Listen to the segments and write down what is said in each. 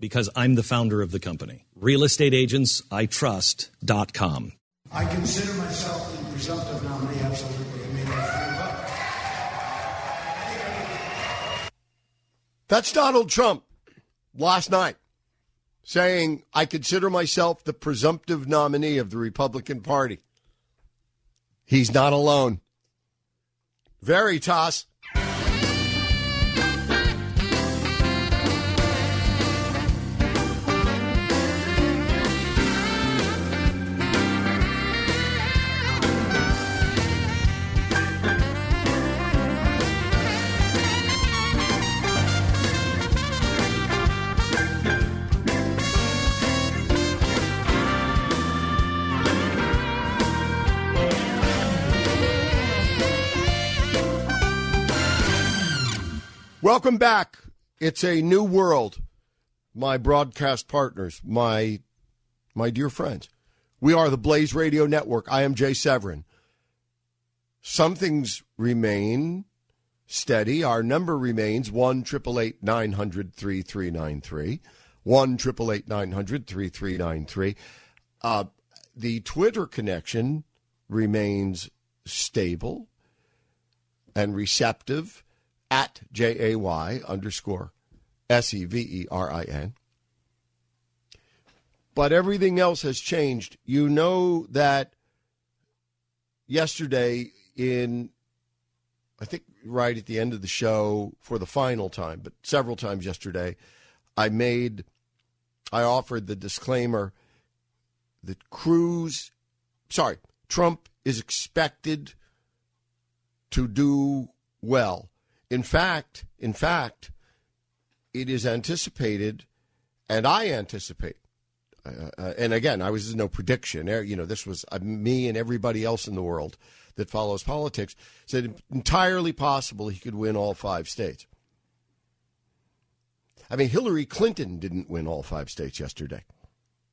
Because I'm the founder of the company. RealestateAgentsITrust.com. I consider myself the presumptive nominee, absolutely. I mean, That's Donald Trump last night saying, I consider myself the presumptive nominee of the Republican Party. He's not alone. Veritas. Welcome back. It's a new world. My broadcast partners, my my dear friends. We are the Blaze Radio Network. I am Jay Severin. Some things remain steady. Our number remains 1 900 3393. 1 900 3393. Uh, the Twitter connection remains stable and receptive at J A Y underscore S E V E R I N. But everything else has changed. You know that yesterday, in I think right at the end of the show for the final time, but several times yesterday, I made, I offered the disclaimer that Cruz, sorry, Trump is expected to do well in fact, in fact, it is anticipated, and I anticipate. Uh, uh, and again, I was no prediction. You know, this was uh, me and everybody else in the world that follows politics said entirely possible he could win all five states. I mean, Hillary Clinton didn't win all five states yesterday.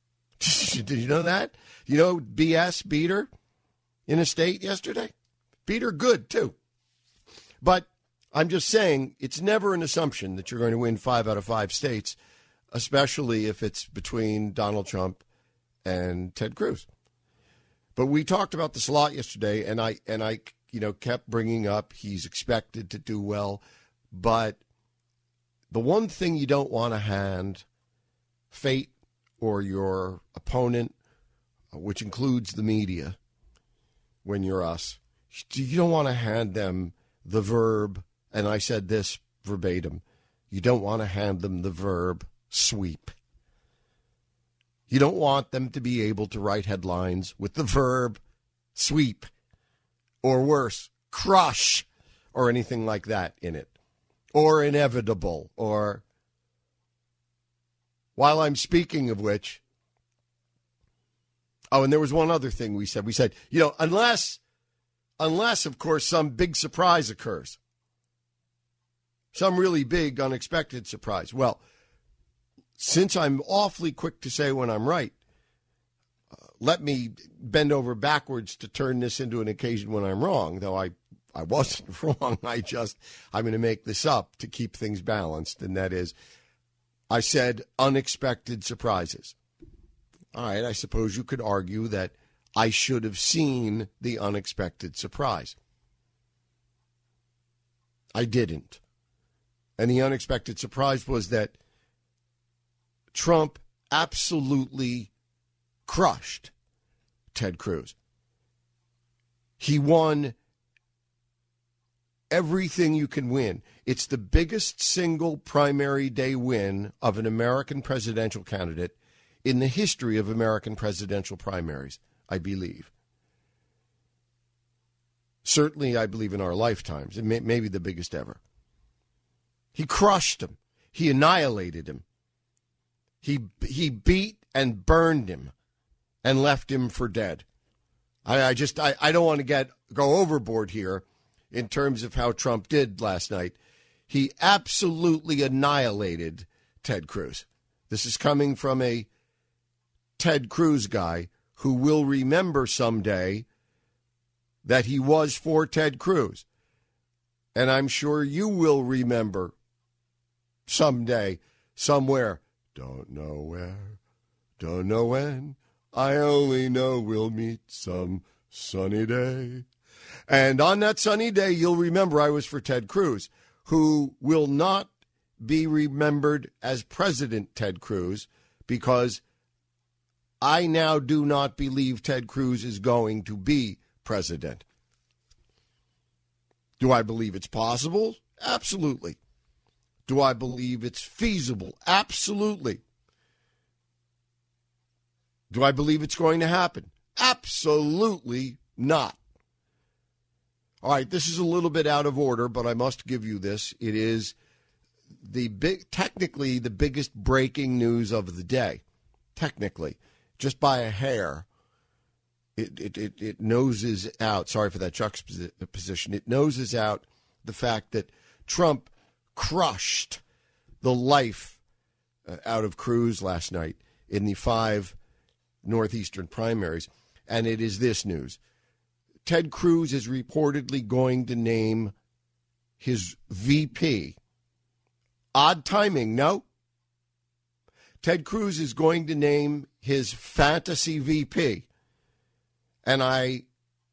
Did you know that? You know, BS beat her in a state yesterday. Beat her good too. But I'm just saying it's never an assumption that you're going to win five out of five states, especially if it's between Donald Trump and Ted Cruz. But we talked about this a lot yesterday, and I and I you know kept bringing up he's expected to do well, but the one thing you don't want to hand fate or your opponent, uh, which includes the media, when you're us, you don't want to hand them the verb and I said this verbatim you don't want to hand them the verb sweep. You don't want them to be able to write headlines with the verb sweep or worse, crush or anything like that in it or inevitable or while I'm speaking of which oh and there was one other thing we said we said you know unless unless of course some big surprise occurs some really big, unexpected surprise. Well, since I'm awfully quick to say when I'm right, uh, let me bend over backwards to turn this into an occasion when I'm wrong, though I, I wasn't wrong. I just, I'm going to make this up to keep things balanced. And that is, I said unexpected surprises. All right, I suppose you could argue that I should have seen the unexpected surprise. I didn't. And the unexpected surprise was that Trump absolutely crushed Ted Cruz. He won everything you can win. It's the biggest single primary day win of an American presidential candidate in the history of American presidential primaries, I believe. Certainly, I believe in our lifetimes, and may, maybe the biggest ever. He crushed him. He annihilated him. He he beat and burned him and left him for dead. I, I just I, I don't want to get go overboard here in terms of how Trump did last night. He absolutely annihilated Ted Cruz. This is coming from a Ted Cruz guy who will remember someday that he was for Ted Cruz. And I'm sure you will remember someday, somewhere. Don't know where, don't know when. I only know we'll meet some sunny day. And on that sunny day, you'll remember I was for Ted Cruz, who will not be remembered as President Ted Cruz because I now do not believe Ted Cruz is going to be president. Do I believe it's possible? Absolutely. Do I believe it's feasible? Absolutely. Do I believe it's going to happen? Absolutely not. All right, this is a little bit out of order, but I must give you this. It is the big, technically the biggest breaking news of the day. Technically, just by a hair. It, it, it, it noses out, sorry for that juxtaposition, it noses out the fact that Trump crushed the life uh, out of Cruz last night in the five Northeastern primaries. And it is this news Ted Cruz is reportedly going to name his VP. Odd timing, no? Ted Cruz is going to name his fantasy VP. And I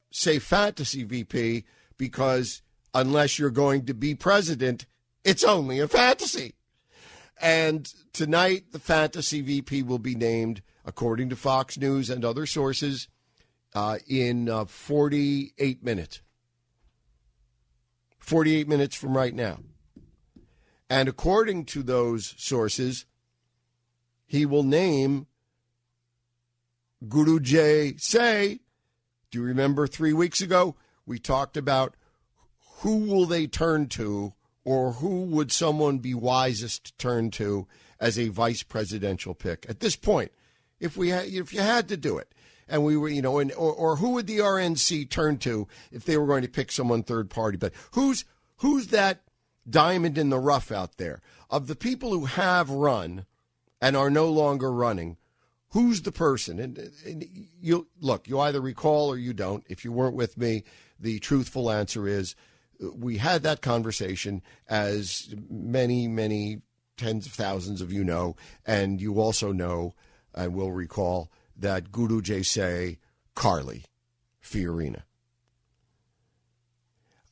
say fantasy VP because unless you're going to be president, it's only a fantasy. And tonight, the fantasy VP will be named, according to Fox News and other sources, uh, in uh, 48 minutes. 48 minutes from right now. And according to those sources, he will name Guru Jay Say. Do you remember three weeks ago? We talked about who will they turn to or who would someone be wisest to turn to as a vice presidential pick? At this point if we had, if you had to do it and we were you know and, or, or who would the RNC turn to if they were going to pick someone third party? But who's who's that diamond in the rough out there? Of the people who have run and are no longer running who's the person? And, and you look you either recall or you don't. If you weren't with me the truthful answer is we had that conversation, as many, many tens of thousands of you know, and you also know and will recall that Guru Jay Carly Fiorina.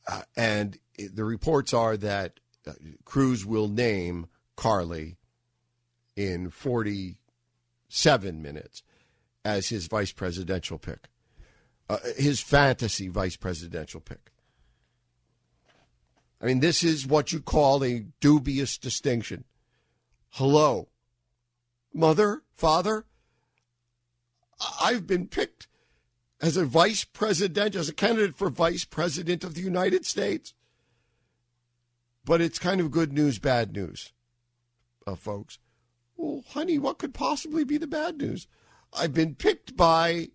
Uh, and the reports are that uh, Cruz will name Carly in 47 minutes as his vice presidential pick, uh, his fantasy vice presidential pick. I mean, this is what you call a dubious distinction. Hello, mother, father, I've been picked as a vice president, as a candidate for vice president of the United States. But it's kind of good news, bad news, uh, folks. Well, honey, what could possibly be the bad news? I've been picked by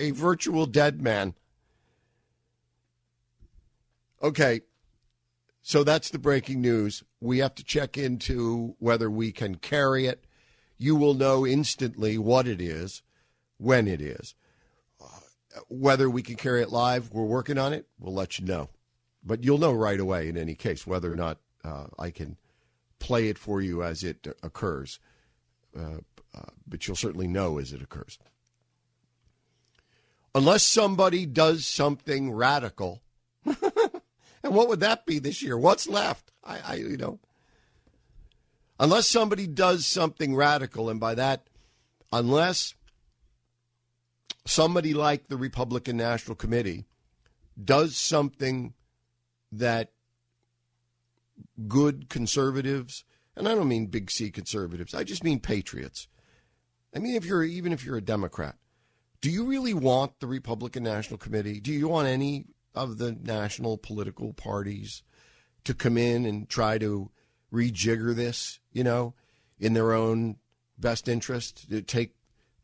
a virtual dead man. Okay, so that's the breaking news. We have to check into whether we can carry it. You will know instantly what it is, when it is. Whether we can carry it live, we're working on it. We'll let you know. But you'll know right away in any case whether or not uh, I can play it for you as it occurs. Uh, uh but you'll certainly know as it occurs. Unless somebody does something radical and what would that be this year? What's left? I, I you know, unless somebody does something radical, and by that, unless somebody like the Republican National Committee does something that good conservatives, and I don't mean big C conservatives, I just mean patriots. I mean, if you're even if you're a Democrat, do you really want the Republican National Committee? Do you want any of the national political parties to come in and try to rejigger this, you know, in their own best interest to take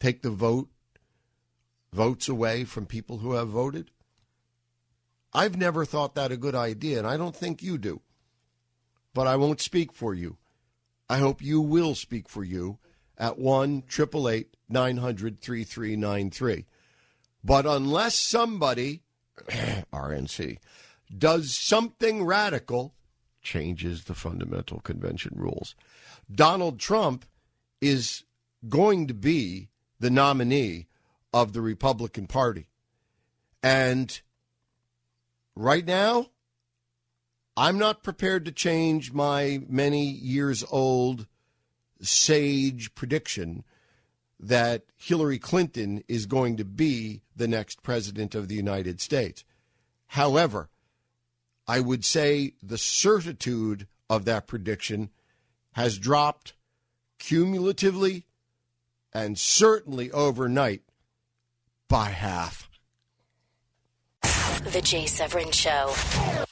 take the vote votes away from people who have voted? I've never thought that a good idea, and I don't think you do. But I won't speak for you. I hope you will speak for you at 1 888 900 3393. But unless somebody, RNC, does something radical, changes the fundamental convention rules, Donald Trump is going to be the nominee of the Republican Party. And right now, I'm not prepared to change my many years old sage prediction that Hillary Clinton is going to be the next president of the United States. However, I would say the certitude of that prediction has dropped cumulatively and certainly overnight by half. The Jay Severin Show,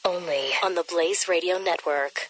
only on the Blaze Radio Network.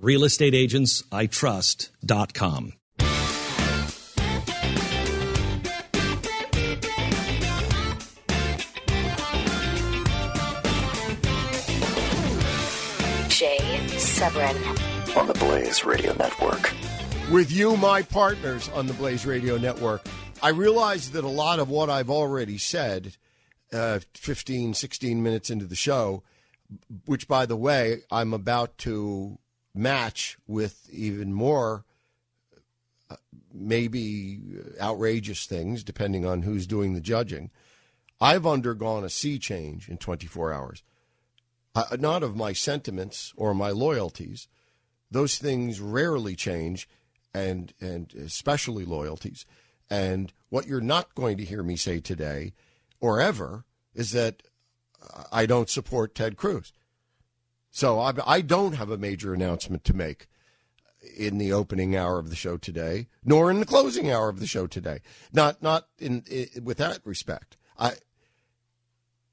RealestateAgentsITrust.com. Jay Severin On the Blaze Radio Network. with you, my partners on the Blaze Radio Network. I realize that a lot of what I've already said, uh, 15, 16 minutes into the show, which, by the way, I'm about to match with even more, uh, maybe outrageous things, depending on who's doing the judging. I've undergone a sea change in 24 hours. Uh, not of my sentiments or my loyalties. Those things rarely change and and especially loyalties. And what you're not going to hear me say today or ever is that I don't support Ted Cruz. So I, I don't have a major announcement to make in the opening hour of the show today, nor in the closing hour of the show today. Not not in, in with that respect. I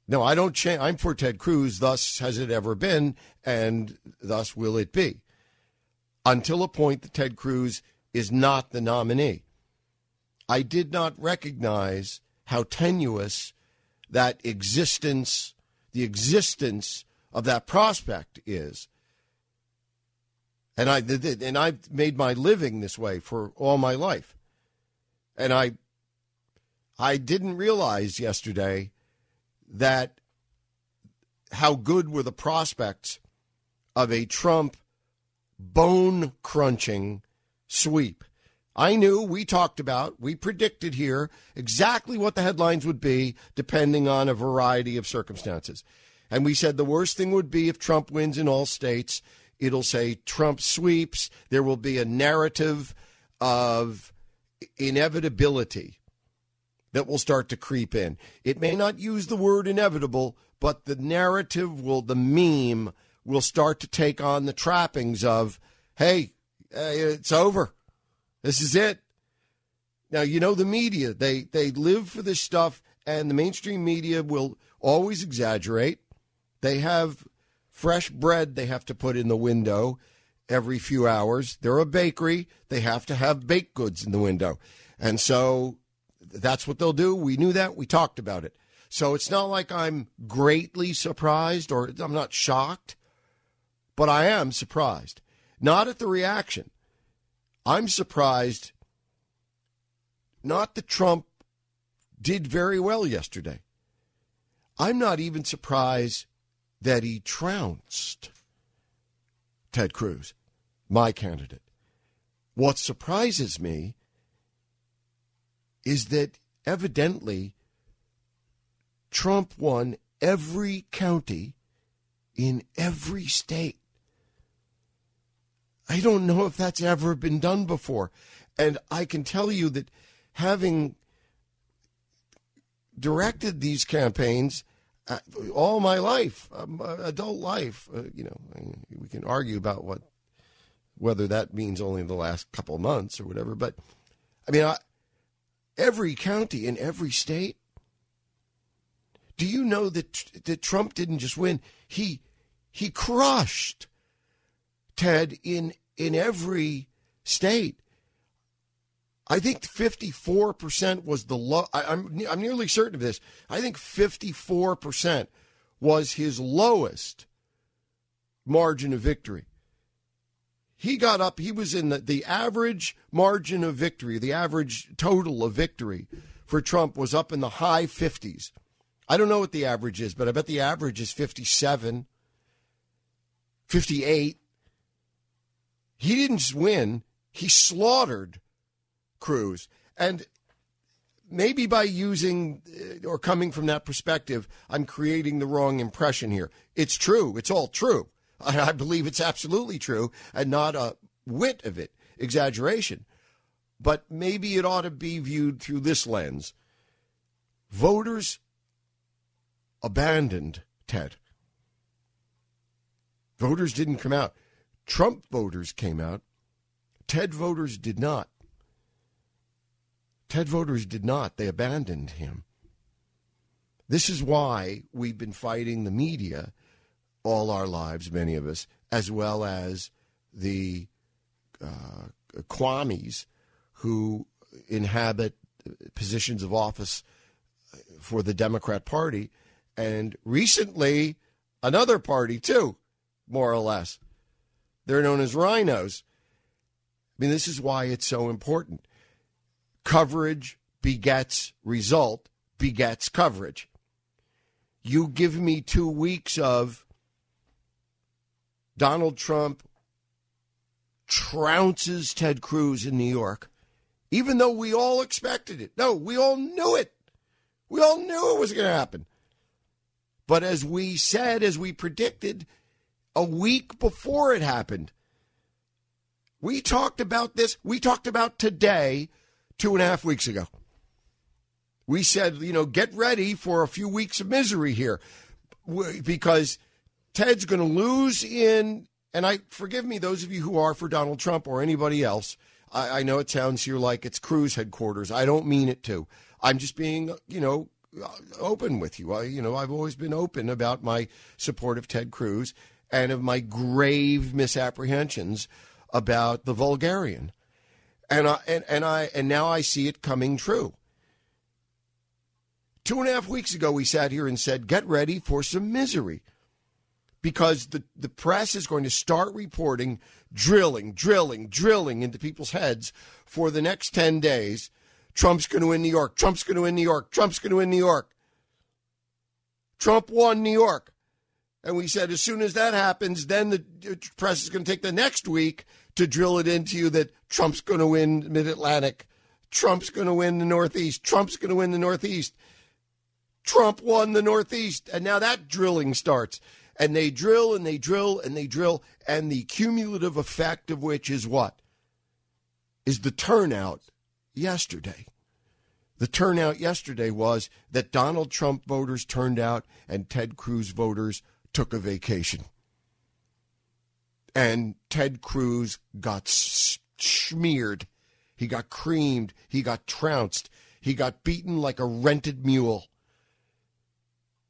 no, I don't change. I'm for Ted Cruz. Thus has it ever been, and thus will it be until a point that Ted Cruz is not the nominee. I did not recognize how tenuous that existence, the existence of that prospect is. And I and I've made my living this way for all my life. And I I didn't realize yesterday that how good were the prospects of a Trump bone crunching sweep. I knew we talked about, we predicted here exactly what the headlines would be depending on a variety of circumstances. And we said the worst thing would be if Trump wins in all states, it'll say Trump sweeps. There will be a narrative of inevitability that will start to creep in. It may not use the word inevitable, but the narrative will, the meme will start to take on the trappings of, hey, it's over. This is it. Now, you know, the media, they, they live for this stuff, and the mainstream media will always exaggerate. They have fresh bread they have to put in the window every few hours. They're a bakery, they have to have baked goods in the window. And so that's what they'll do. We knew that. We talked about it. So it's not like I'm greatly surprised or I'm not shocked, but I am surprised. Not at the reaction. I'm surprised not that Trump did very well yesterday. I'm not even surprised that he trounced Ted Cruz, my candidate. What surprises me is that evidently Trump won every county in every state. I don't know if that's ever been done before. And I can tell you that having directed these campaigns uh, all my life, um, uh, adult life, uh, you know, we can argue about what whether that means only the last couple months or whatever. But I mean, I, every county in every state. Do you know that that Trump didn't just win? He he crushed Ted in in every state. I think 54% was the low. I, I'm, I'm nearly certain of this. I think 54% was his lowest margin of victory. He got up, he was in the, the average margin of victory, the average total of victory for Trump was up in the high 50s. I don't know what the average is, but I bet the average is 57, 58. He didn't win, he slaughtered Cruz. And maybe by using uh, or coming from that perspective, I'm creating the wrong impression here. It's true. It's all true. I, believe it's absolutely true and not a whit of it exaggeration. But maybe it ought to be viewed through this lens. Voters abandoned Ted. Voters didn't come out. Trump voters came out. Ted voters did not. Ted voters did not. They abandoned him. This is why we've been fighting the media all our lives, many of us, as well as the uh, Kwamis who inhabit positions of office for the Democrat Party, and recently another party too, more or less. They're known as rhinos. I mean, this is why it's so important. Coverage begets result, begets coverage. You give me two weeks of Donald Trump trounces Ted Cruz in New York, even though we all expected it. No, we all knew it. We all knew it was going to happen. But as we said, as we predicted, a week before it happened, we talked about this. We talked about today two and a half weeks ago. We said, you know, get ready for a few weeks of misery here because Ted's going to lose in, and I forgive me, those of you who are for Donald Trump or anybody else. I, I know it sounds here like it's Cruz headquarters. I don't mean it to. I'm just being, you know, uh, open with you. I, you know, I've always been open about my support of Ted Cruz and of my grave misapprehensions about the vulgarian and I and, and I and now I see it coming true. Two and a half weeks ago, we sat here and said, "Get ready for some misery," because the the press is going to start reporting drilling, drilling, drilling into people's heads for the next ten days. Trump's going to win New York. Trump's going to win New York. Trump's going to win New York. Trump won New York. And we said as soon as that happens, then the press is going to take the next week to drill it into you that Trump's going to win Mid Atlantic. Trump's going to win the Northeast. Trump's going to win the Northeast. Trump won the Northeast. And now that drilling starts. And they drill and they drill and they drill. And the cumulative effect of which is what? Is the turnout yesterday. The turnout yesterday was that Donald Trump voters turned out and Ted Cruz voters took a vacation and Ted Cruz got smeared. He got creamed. He got trounced. He got beaten like a rented mule.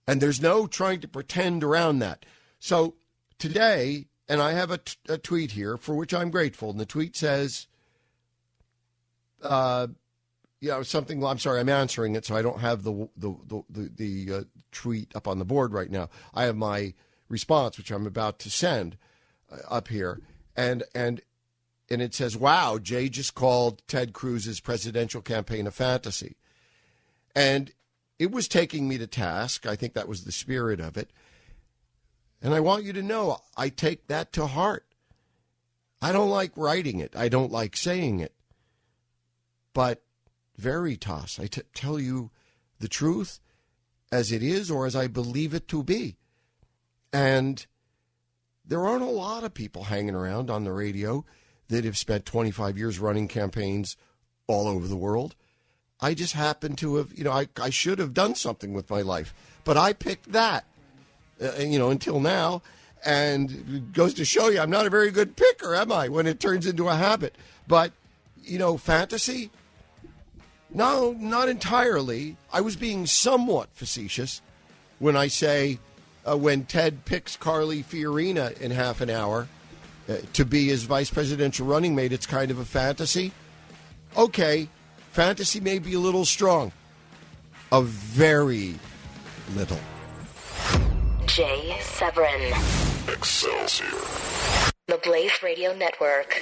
And there's no trying to pretend around that. So today, and I have a, t- a tweet here for which I'm grateful. And the tweet says, uh, you know, something. I'm sorry, I'm answering it, so I don't have the the the, the, the uh, tweet up on the board right now. I have my response, which I'm about to send Uh, up here, and and and it says, "Wow, Jay just called Ted Cruz's presidential campaign a fantasy," and it was taking me to task. I think that was the spirit of it, and I want you to know I take that to heart. I don't like writing it. I don't like saying it, but veritas, I t- tell you the truth, as it is or as I believe it to be. And there aren't a lot of people hanging around on the radio that have spent 25 years running campaigns all over the world. I just happen to have, you know, I, I should have done something with my life, but I picked that, uh, you know, until now. And it goes to show you, I'm not a very good picker, am I, when it turns into a habit? But, you know, fantasy, no, not entirely. I was being somewhat facetious when I say uh, when Ted picks Carly Fiorina in half an hour uh, to be his vice presidential running mate, it's kind of a fantasy. Okay, fantasy may be a little strong. A very little. Jay Severin, Excelsior. the Blaze Radio Network.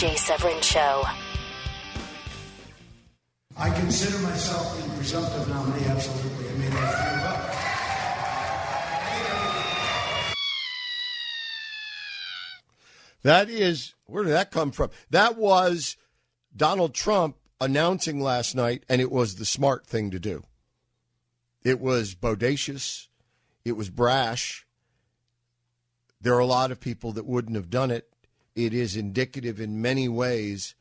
Jay Severin Show. I consider myself the presumptive nominee, absolutely. I made that feel up. That is, where did that come from? That was Donald Trump announcing last night, and it was the smart thing to do. It was bodacious, it was brash. There are a lot of people that wouldn't have done it. It is indicative in many ways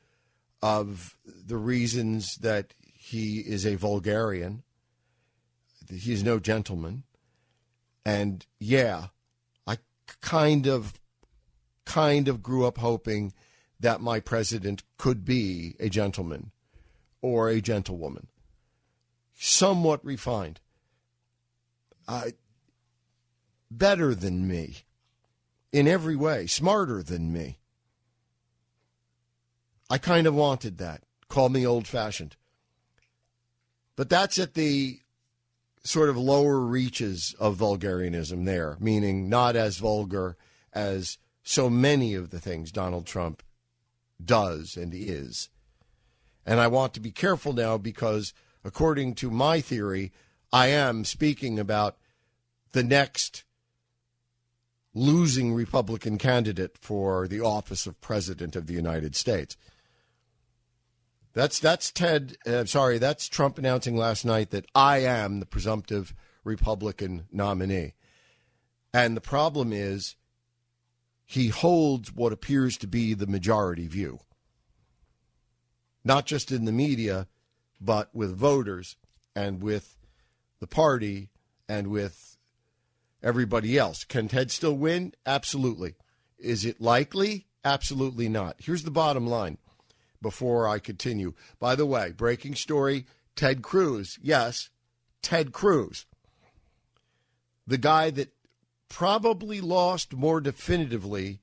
of the reasons that he is a vulgarian. He's no gentleman. And yeah, I kind of kind of grew up hoping that my president could be a gentleman or a gentlewoman. Somewhat refined. Uh, better than me in every way, smarter than me. I kind of wanted that. Call me old fashioned. But that's at the sort of lower reaches of vulgarianism there, meaning not as vulgar as so many of the things Donald Trump does and is. And I want to be careful now because, according to my theory, I am speaking about the next losing Republican candidate for the office of President of the United States. That's that's Ted. Uh, sorry, that's Trump announcing last night that I am the presumptive Republican nominee. And the problem is, he holds what appears to be the majority view, not just in the media, but with voters and with the party and with everybody else. Can Ted still win? Absolutely. Is it likely? Absolutely not. Here's the bottom line before I continue. By the way, breaking story Ted Cruz. Yes, Ted Cruz. The guy that probably lost more definitively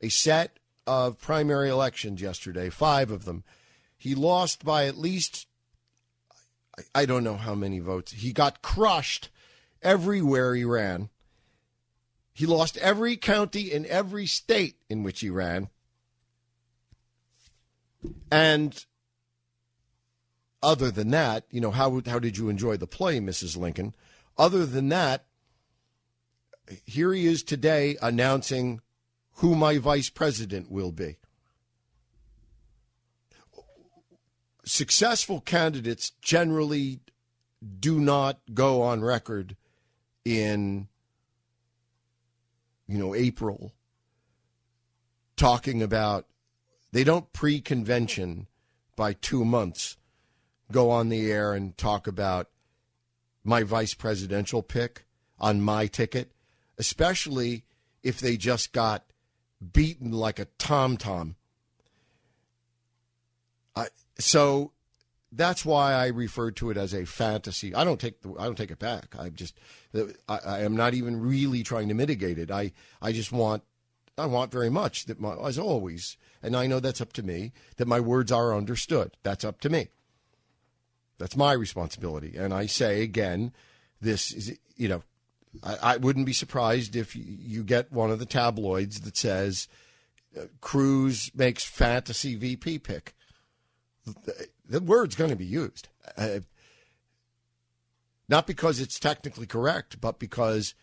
a set of primary elections yesterday, five of them. He lost by at least, I don't know how many votes. He got crushed everywhere he ran. He lost every county in every state in which he ran. And other than that, you know, how how did you enjoy the play, Mrs. Lincoln? Other than that, here he is today announcing who my vice president will be. Successful candidates generally do not go on record in you know April talking about they don't pre convention by two months go on the air and talk about my vice presidential pick on my ticket, especially if they just got beaten like a tom tom. So that's why I refer to it as a fantasy. I don't take the, I don't take it back. I just I, I am not even really trying to mitigate it. I I just want I want very much that my, as always and I know that's up to me, that my words are understood. That's up to me. That's my responsibility. And I say again, this is, you know, I, I wouldn't be surprised if you get one of the tabloids that says uh, Cruz makes fantasy VP pick. The, word's going to be used. Uh, not because it's technically correct, but because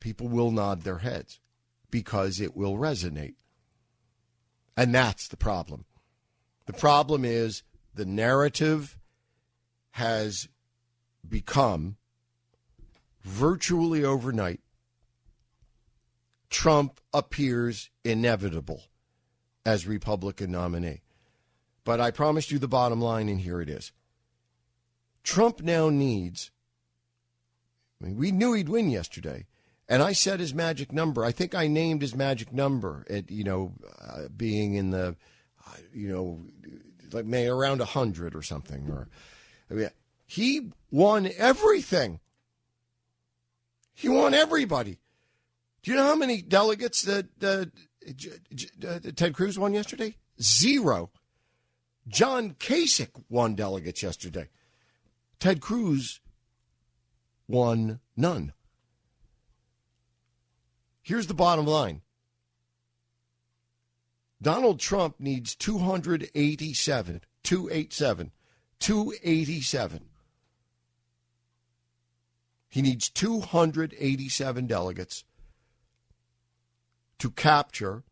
people will nod their heads, because it will resonate. And that's the problem. The problem is the narrative has become virtually overnight. Trump appears inevitable as Republican nominee. But I promised you the bottom line, and here it is. Trump now needs, I mean, we knew he'd win yesterday. And I said his magic number. I think I named his magic number at, you know, uh, being in the, uh, you know, like maybe around 100 or something. Or I mean, He won everything. He won everybody. Do you know how many delegates that uh, Ted Cruz won yesterday? Zero. John Kasich won delegates yesterday. Ted Cruz won none. Here's the bottom line Donald Trump needs 287, 287, 287. He needs 287 delegates to capture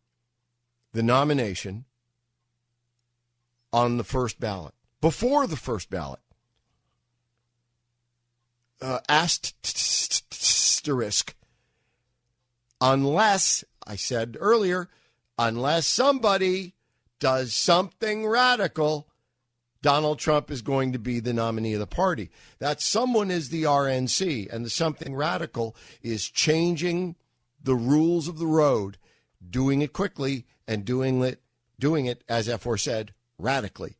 the nomination on the first ballot, before the first ballot. Uh, asterisk. Unless, I said earlier, unless somebody does something radical, Donald Trump is going to be the nominee of the party. That someone is the RNC, and the something radical is changing the rules of the road, doing it quickly, and doing it, doing it as aforesaid, radically.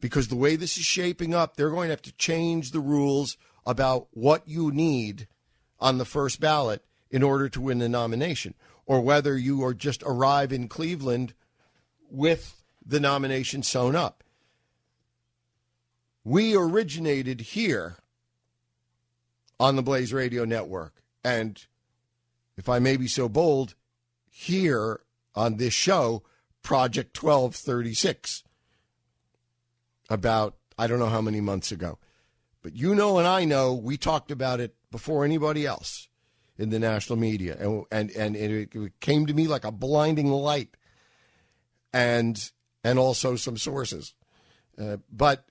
Because the way this is shaping up, they're going to have to change the rules about what you need on the first ballot in order to win the nomination, or whether you are just arrive in Cleveland with the nomination sewn up. We originated here on the Blaze Radio Network. And if I may be so bold, here on this show, Project 1236, about I don't know how many months ago. But you know, and I know, we talked about it before anybody else in the national media, and and and it, came to me like a blinding light, and and also some sources, uh, but.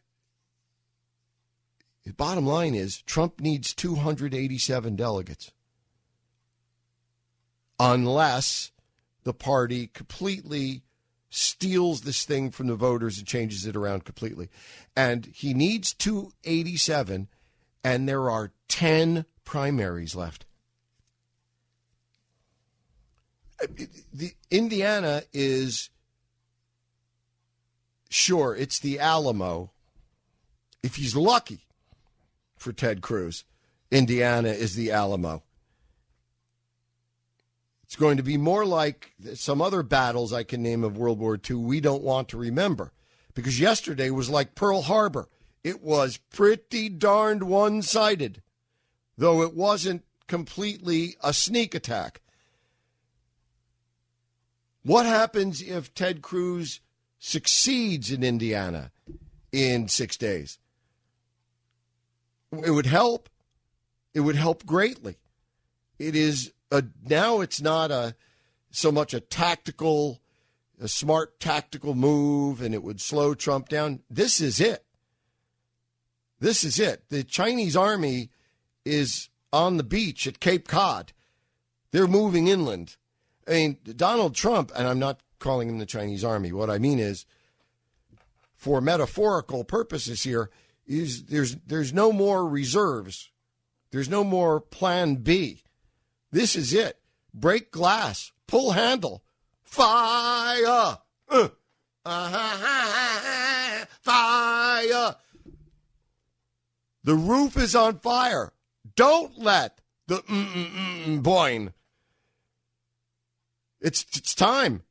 The bottom line is Trump needs 287 delegates unless the party completely steals this thing from the voters and changes it around completely. And he needs 287, and there are 10 primaries left. The Indiana is sure it's the Alamo. If he's lucky for Ted Cruz, Indiana is the Alamo. It's going to be more like some other battles I can name of World War II we don't want to remember. Because yesterday was like Pearl Harbor. It was pretty darned one sided, though it wasn't completely a sneak attack. What happens if Ted Cruz succeeds in Indiana in six days? It would help. It would help greatly. It is a, now it's not a so much a tactical, a smart tactical move, and it would slow Trump down. This is it. This is it. The Chinese army is on the beach at Cape Cod. They're moving inland. I mean, Donald Trump, and I'm not calling him the Chinese army. What I mean is, for metaphorical purposes here, is there's there's no more reserves. There's no more plan B. This is it. Break glass, pull handle, fire, uh, uh, fire. The roof is on fire. Don't let the boing. It's it's time.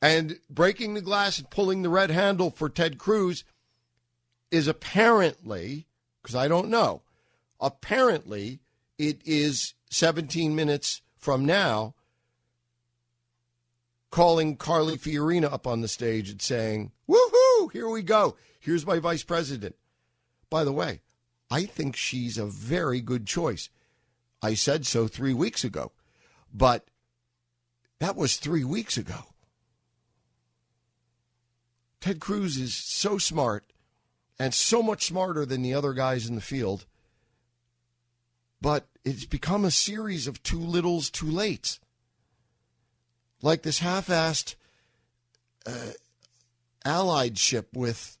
And breaking the glass and pulling the red handle for Ted Cruz is apparently, because I don't know, apparently it is 17 minutes from now calling Carly Fiorina up on the stage and saying, Woohoo, here we go. Here's my vice president. By the way, I think she's a very good choice. I said so three weeks ago, but that was three weeks ago. Ted Cruz is so smart and so much smarter than the other guys in the field, but it's become a series of too littles, too lates. Like this half assed uh, alliedship with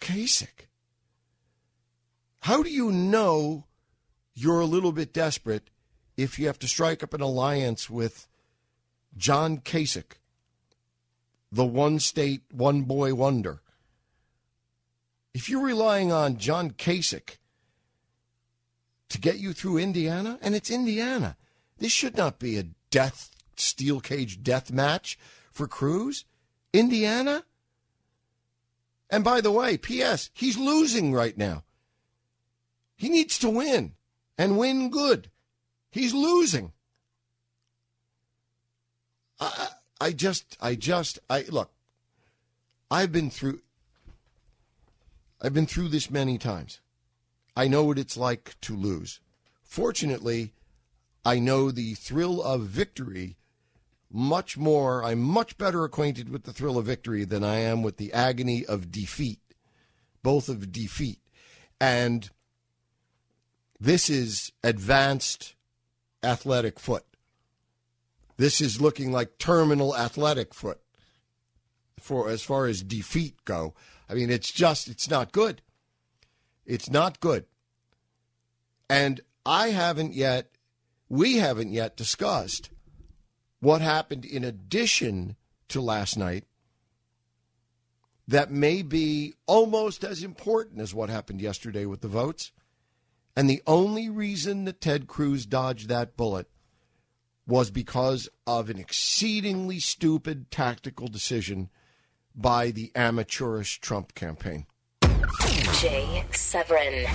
Kasich. How do you know you're a little bit desperate if you have to strike up an alliance with John Kasich, the one state, one boy wonder? If you're relying on John Kasich to get you through Indiana, and it's Indiana, this should not be a death steel cage death match for Cruz. Indiana? And by the way, P.S., he's losing right now. He needs to win and win good. He's losing. I, I just, I just, I look. I've been through. I've been through this many times. I know what it's like to lose. Fortunately, I know the thrill of victory much more. I'm much better acquainted with the thrill of victory than I am with the agony of defeat, both of defeat. And this is advanced athletic foot. This is looking like terminal athletic foot for as far as defeat go. I mean, it's just it's not good. It's not good. And I haven't yet we haven't yet discussed what happened in addition to last night that may be almost as important as what happened yesterday with the votes. And the only reason that Ted Cruz dodged that bullet was because of an exceedingly stupid tactical decision by the amateurish Trump campaign. Jay Severin,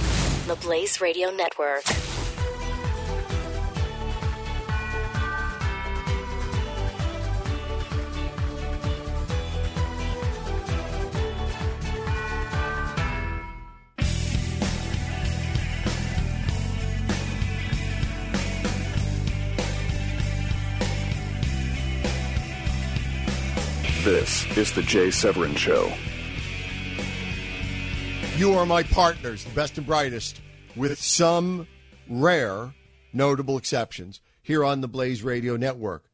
the Blaze Radio Network. This is the Jay Severin Show. You are my partners, the best and brightest, with some rare, notable exceptions here on the Blaze Radio Network.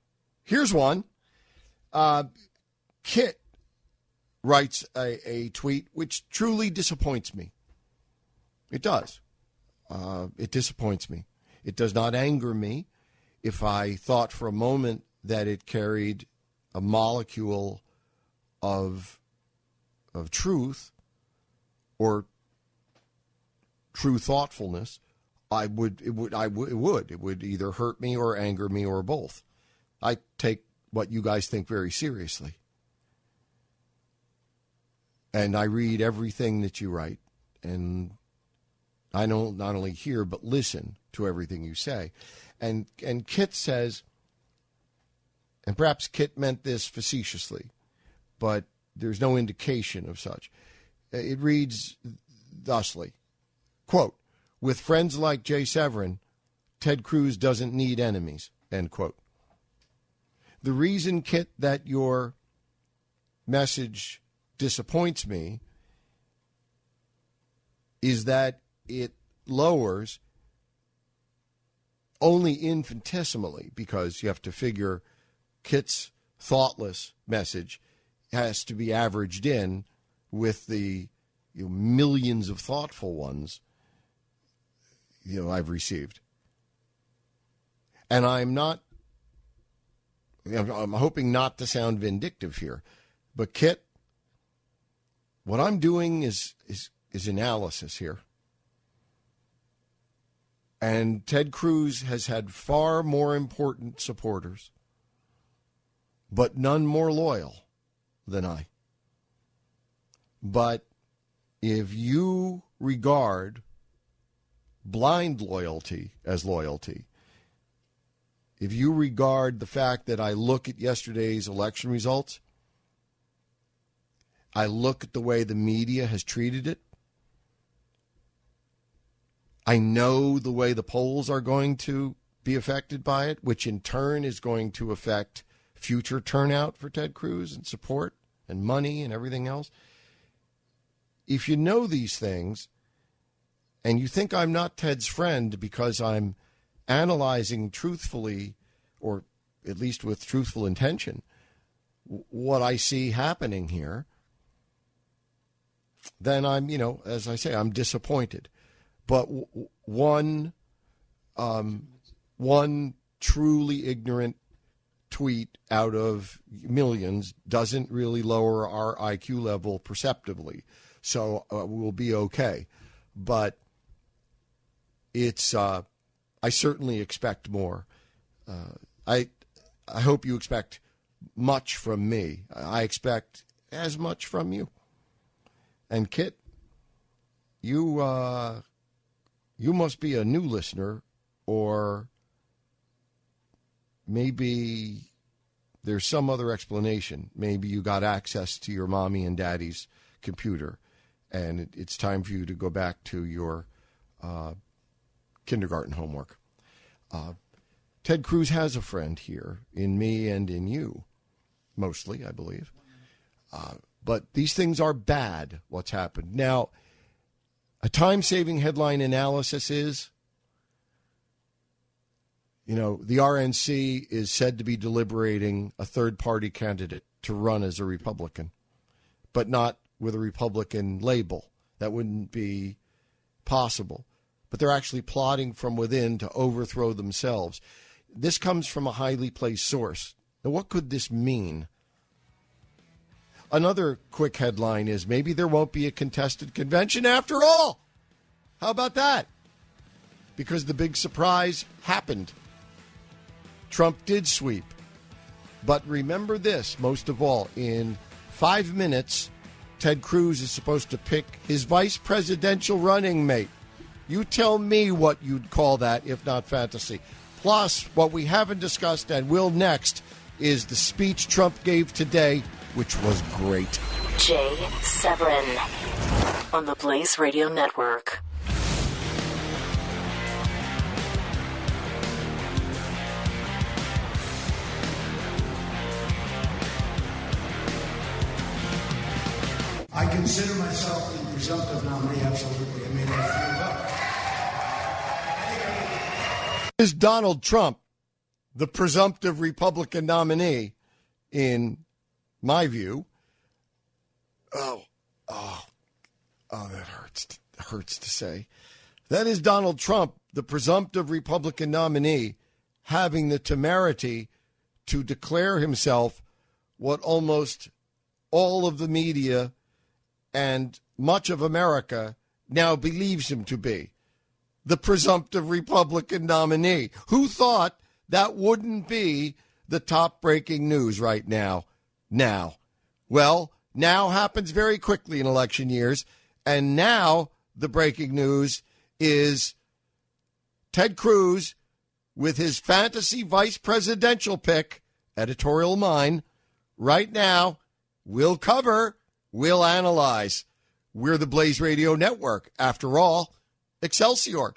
Here's one. Uh, Kit writes a, a, tweet which truly disappoints me. It does. Uh, it disappoints me. It does not anger me if I thought for a moment that it carried a molecule of of truth or true thoughtfulness, I would it would I would it would it would either hurt me or anger me or both. I take what you guys think very seriously. And I read everything that you write and I don't not only hear but listen to everything you say. And and Kit says and perhaps Kit meant this facetiously, but there's no indication of such. Uh, it reads thusly quote, with friends like Jay Severin, Ted Cruz doesn't need enemies, end quote. The reason, Kit, that your message disappoints me is that it lowers only infinitesimally because you have to figure Kit's thoughtless message has to be averaged in with the you know, millions of thoughtful ones you know I've received. And I'm not I'm hoping not to sound vindictive here, but Kit, what I'm doing is is is analysis here. And Ted Cruz has had far more important supporters but none more loyal than I. But if you regard blind loyalty as loyalty, if you regard the fact that I look at yesterday's election results, I look at the way the media has treated it, I know the way the polls are going to be affected by it, which in turn is going to affect future turnout for Ted Cruz and support and money and everything else. If you know these things and you think I'm not Ted's friend because I'm analyzing truthfully, or at least with truthful intention, what I see happening here, then I'm, you know, as I say, I'm disappointed. But w- one, um, one truly ignorant tweet out of millions doesn't really lower our IQ level perceptibly. So uh, we'll be okay. But it's, uh, I certainly expect more. Uh, I, I hope you expect much from me. I expect as much from you. And Kit, you, uh, you must be a new listener, or maybe there's some other explanation. Maybe you got access to your mommy and daddy's computer, and it, it's time for you to go back to your uh, kindergarten homework. Uh, Ted Cruz has a friend here in me and in you, mostly, I believe. Uh, but these things are bad, what's happened. Now, a time saving headline analysis is you know, the RNC is said to be deliberating a third party candidate to run as a Republican, but not with a Republican label. That wouldn't be possible. But they're actually plotting from within to overthrow themselves. This comes from a highly placed source. Now, what could this mean? Another quick headline is maybe there won't be a contested convention after all. How about that? Because the big surprise happened. Trump did sweep. But remember this most of all in five minutes, Ted Cruz is supposed to pick his vice presidential running mate. You tell me what you'd call that, if not fantasy. Plus, what we haven't discussed and will next is the speech Trump gave today, which was great. Jay Severin on the Blaze Radio Network. Consider myself the presumptive nominee, absolutely. I mean, I feel Is Donald Trump the presumptive Republican nominee, in my view? Oh, oh, oh, that hurts. Hurts to say. That is Donald Trump, the presumptive Republican nominee, having the temerity to declare himself what almost all of the media and much of America now believes him to be the presumptive Republican nominee. Who thought that wouldn't be the top breaking news right now? Now. Well, now happens very quickly in election years. And now the breaking news is Ted Cruz with his fantasy vice presidential pick, editorial mine, right now will cover We'll analyze. We're the Blaze Radio Network. After all, Excelsior.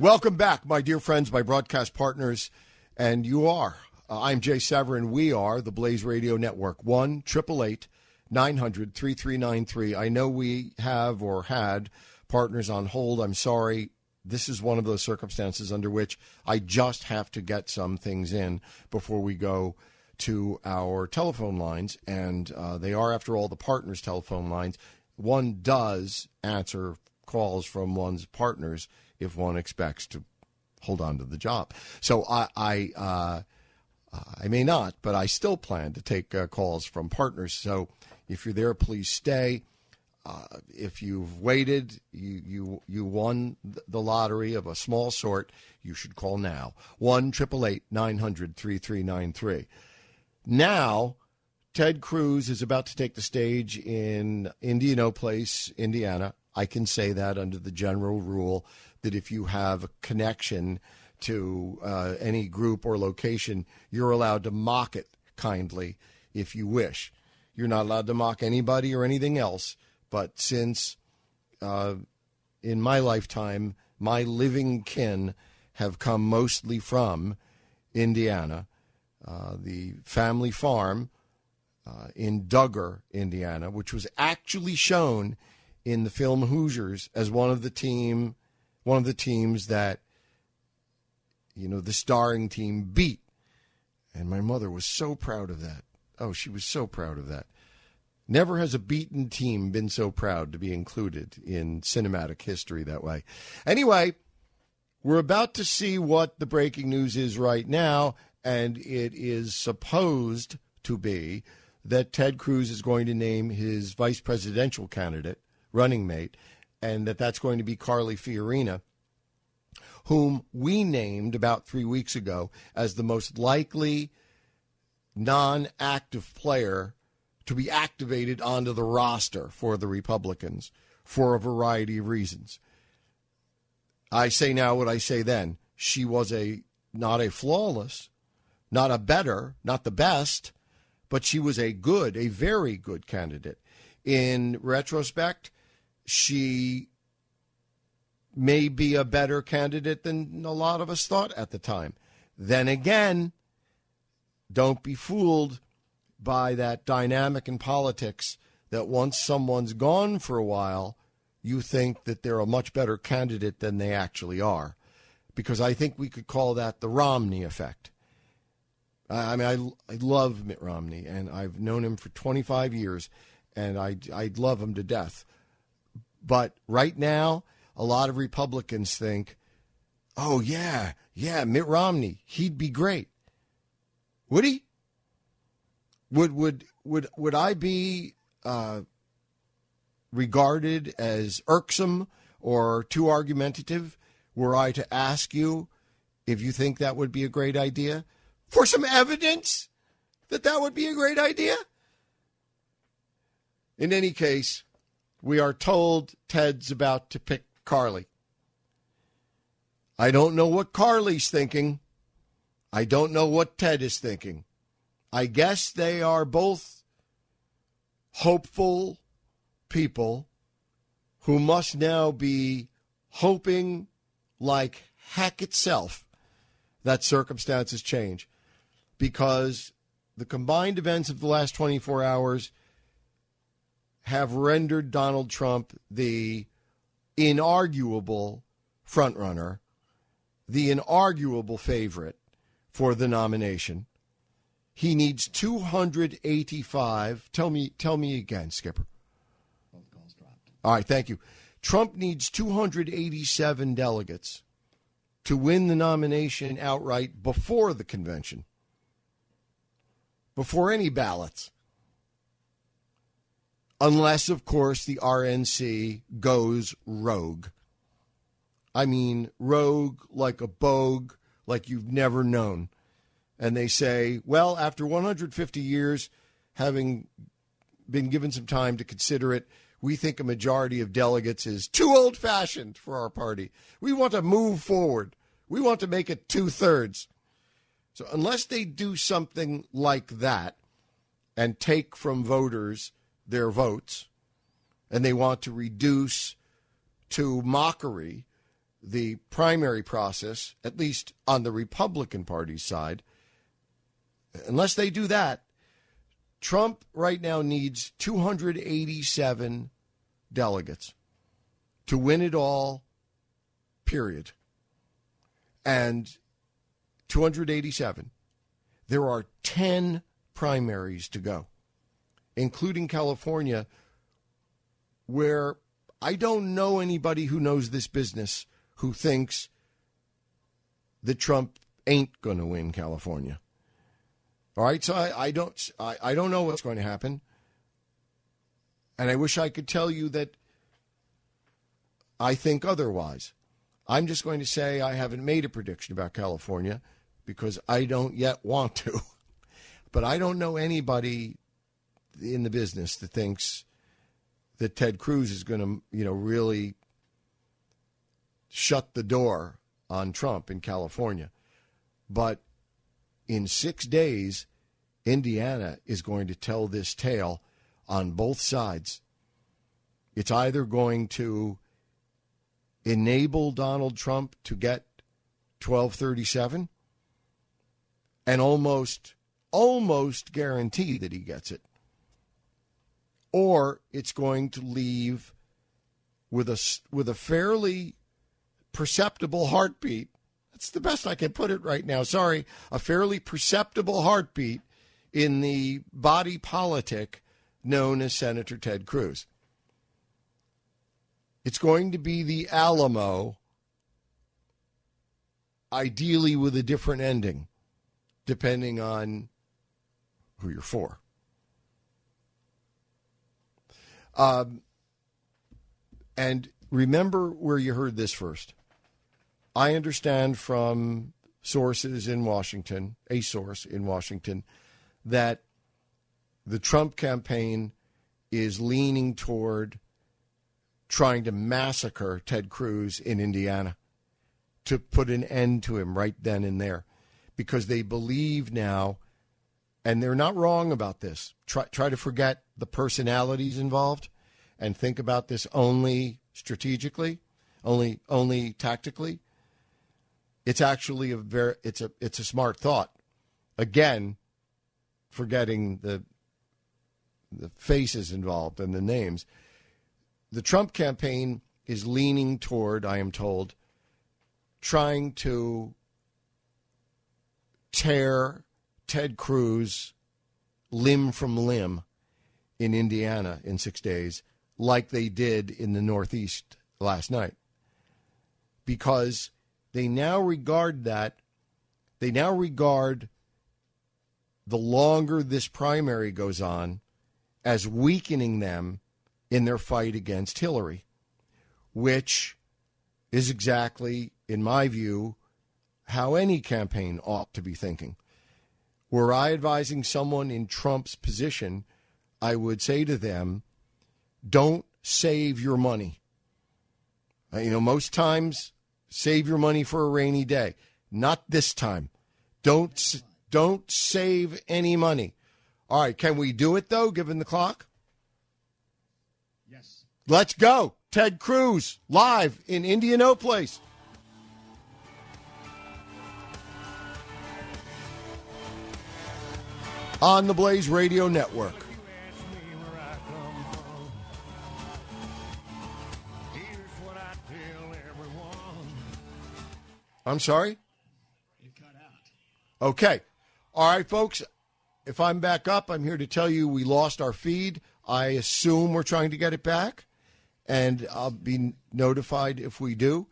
Welcome back, my dear friends, my broadcast partners, and you are. Uh, I'm Jay Severin. We are the Blaze Radio Network. 1 900 3393. I know we have or had partners on hold. I'm sorry. This is one of those circumstances under which I just have to get some things in before we go to our telephone lines. And uh, they are, after all, the partners' telephone lines. One does answer calls from one's partners if one expects to hold on to the job. So I, I, uh, I may not, but I still plan to take uh, calls from partners. So if you're there, please stay. Uh, if you've waited, you, you, you won the lottery of a small sort, you should call now. 1 900 3393. Now, Ted Cruz is about to take the stage in Indianapolis, Indiana. I can say that under the general rule that if you have a connection to uh, any group or location, you're allowed to mock it kindly if you wish. You're not allowed to mock anybody or anything else. But since uh, in my lifetime, my living kin have come mostly from Indiana, uh, the family farm uh, in Dugger, Indiana, which was actually shown in the film Hoosiers as one of the team, one of the teams that you know the starring team beat, and my mother was so proud of that. Oh, she was so proud of that. Never has a beaten team been so proud to be included in cinematic history that way. Anyway, we're about to see what the breaking news is right now, and it is supposed to be that Ted Cruz is going to name his vice presidential candidate, running mate, and that that's going to be Carly Fiorina, whom we named about three weeks ago as the most likely non active player to be activated onto the roster for the Republicans for a variety of reasons. I say now what I say then. She was a not a flawless, not a better, not the best, but she was a good, a very good candidate. In retrospect, she may be a better candidate than a lot of us thought at the time. Then again, don't be fooled by that dynamic in politics that once someone's gone for a while, you think that they're a much better candidate than they actually are. Because I think we could call that the Romney effect. I mean, I, I love Mitt Romney, and I've known him for 25 years, and I, I love him to death. But right now, a lot of Republicans think, oh, yeah, yeah, Mitt Romney, he'd be great. Would he? Would would would would I be uh, regarded as irksome or too argumentative were I to ask you if you think that would be a great idea? For some evidence that that would be a great idea? In any case, we are told Ted's about to pick Carly. I don't know what Carly's thinking. I don't know what Ted is thinking. I guess they are both hopeful people who must now be hoping like heck itself that circumstances change because the combined events of the last 24 hours have rendered Donald Trump the inarguable frontrunner, the inarguable favorite for the nomination. He needs 285. Tell me, tell me again, Skipper. All right, thank you. Trump needs 287 delegates to win the nomination outright before the convention, before any ballots. Unless, of course, the RNC goes rogue. I mean, rogue like a bogue, like you've never known and they say, well, after 150 years, having been given some time to consider it, we think a majority of delegates is too old fashioned for our party. We want to move forward. We want to make it two thirds. So, unless they do something like that and take from voters their votes, and they want to reduce to mockery the primary process, at least on the Republican Party's side, unless they do that, Trump right now needs 287 delegates to win it all, period. And 287. There are 10 primaries to go, including California, where I don't know anybody who knows this business who thinks that Trump ain't going to win California. All right, so I, I don't I, I don't know what's going to happen. And I wish I could tell you that I think otherwise. I'm just going to say I haven't made a prediction about California because I don't yet want to. But I don't know anybody in the business that thinks that Ted Cruz is going to, you know, really shut the door on Trump in California. But in six days, Indiana is going to tell this tale on both sides. It's either going to enable Donald Trump to get 1237 and almost almost guarantee that he gets it or it's going to leave with a with a fairly perceptible heartbeat. That's the best I can put it right now. Sorry a fairly perceptible heartbeat in the body politic known as Senator Ted Cruz. It's going to be the Alamo, ideally with a different ending, depending on who you're for. Um, and remember where you heard this first. I understand from sources in Washington, a source in Washington, that the Trump campaign is leaning toward trying to massacre Ted Cruz in Indiana to put an end to him right then and there because they believe now, and they're not wrong about this. Try, try to forget the personalities involved and think about this only strategically, only only tactically. It's actually a very it's a it's a smart thought. Again, forgetting the the faces involved and the names the Trump campaign is leaning toward, I am told, trying to tear Ted Cruz limb from limb in Indiana in six days, like they did in the Northeast last night. Because they now regard that, they now regard the longer this primary goes on as weakening them in their fight against Hillary, which is exactly, in my view, how any campaign ought to be thinking. Were I advising someone in Trump's position, I would say to them, don't save your money. Uh, you know, most times, save your money for a rainy day. Not this time. Don't don't save any money. All right, can we do it though, given the clock? Yes. Let's go. Ted Cruz live in Indianapolis. On the Blaze Radio Network. I'm sorry? Okay. All right, folks. If I'm back up, I'm here to tell you we lost our feed. I assume we're trying to get it back and I'll be notified if we do.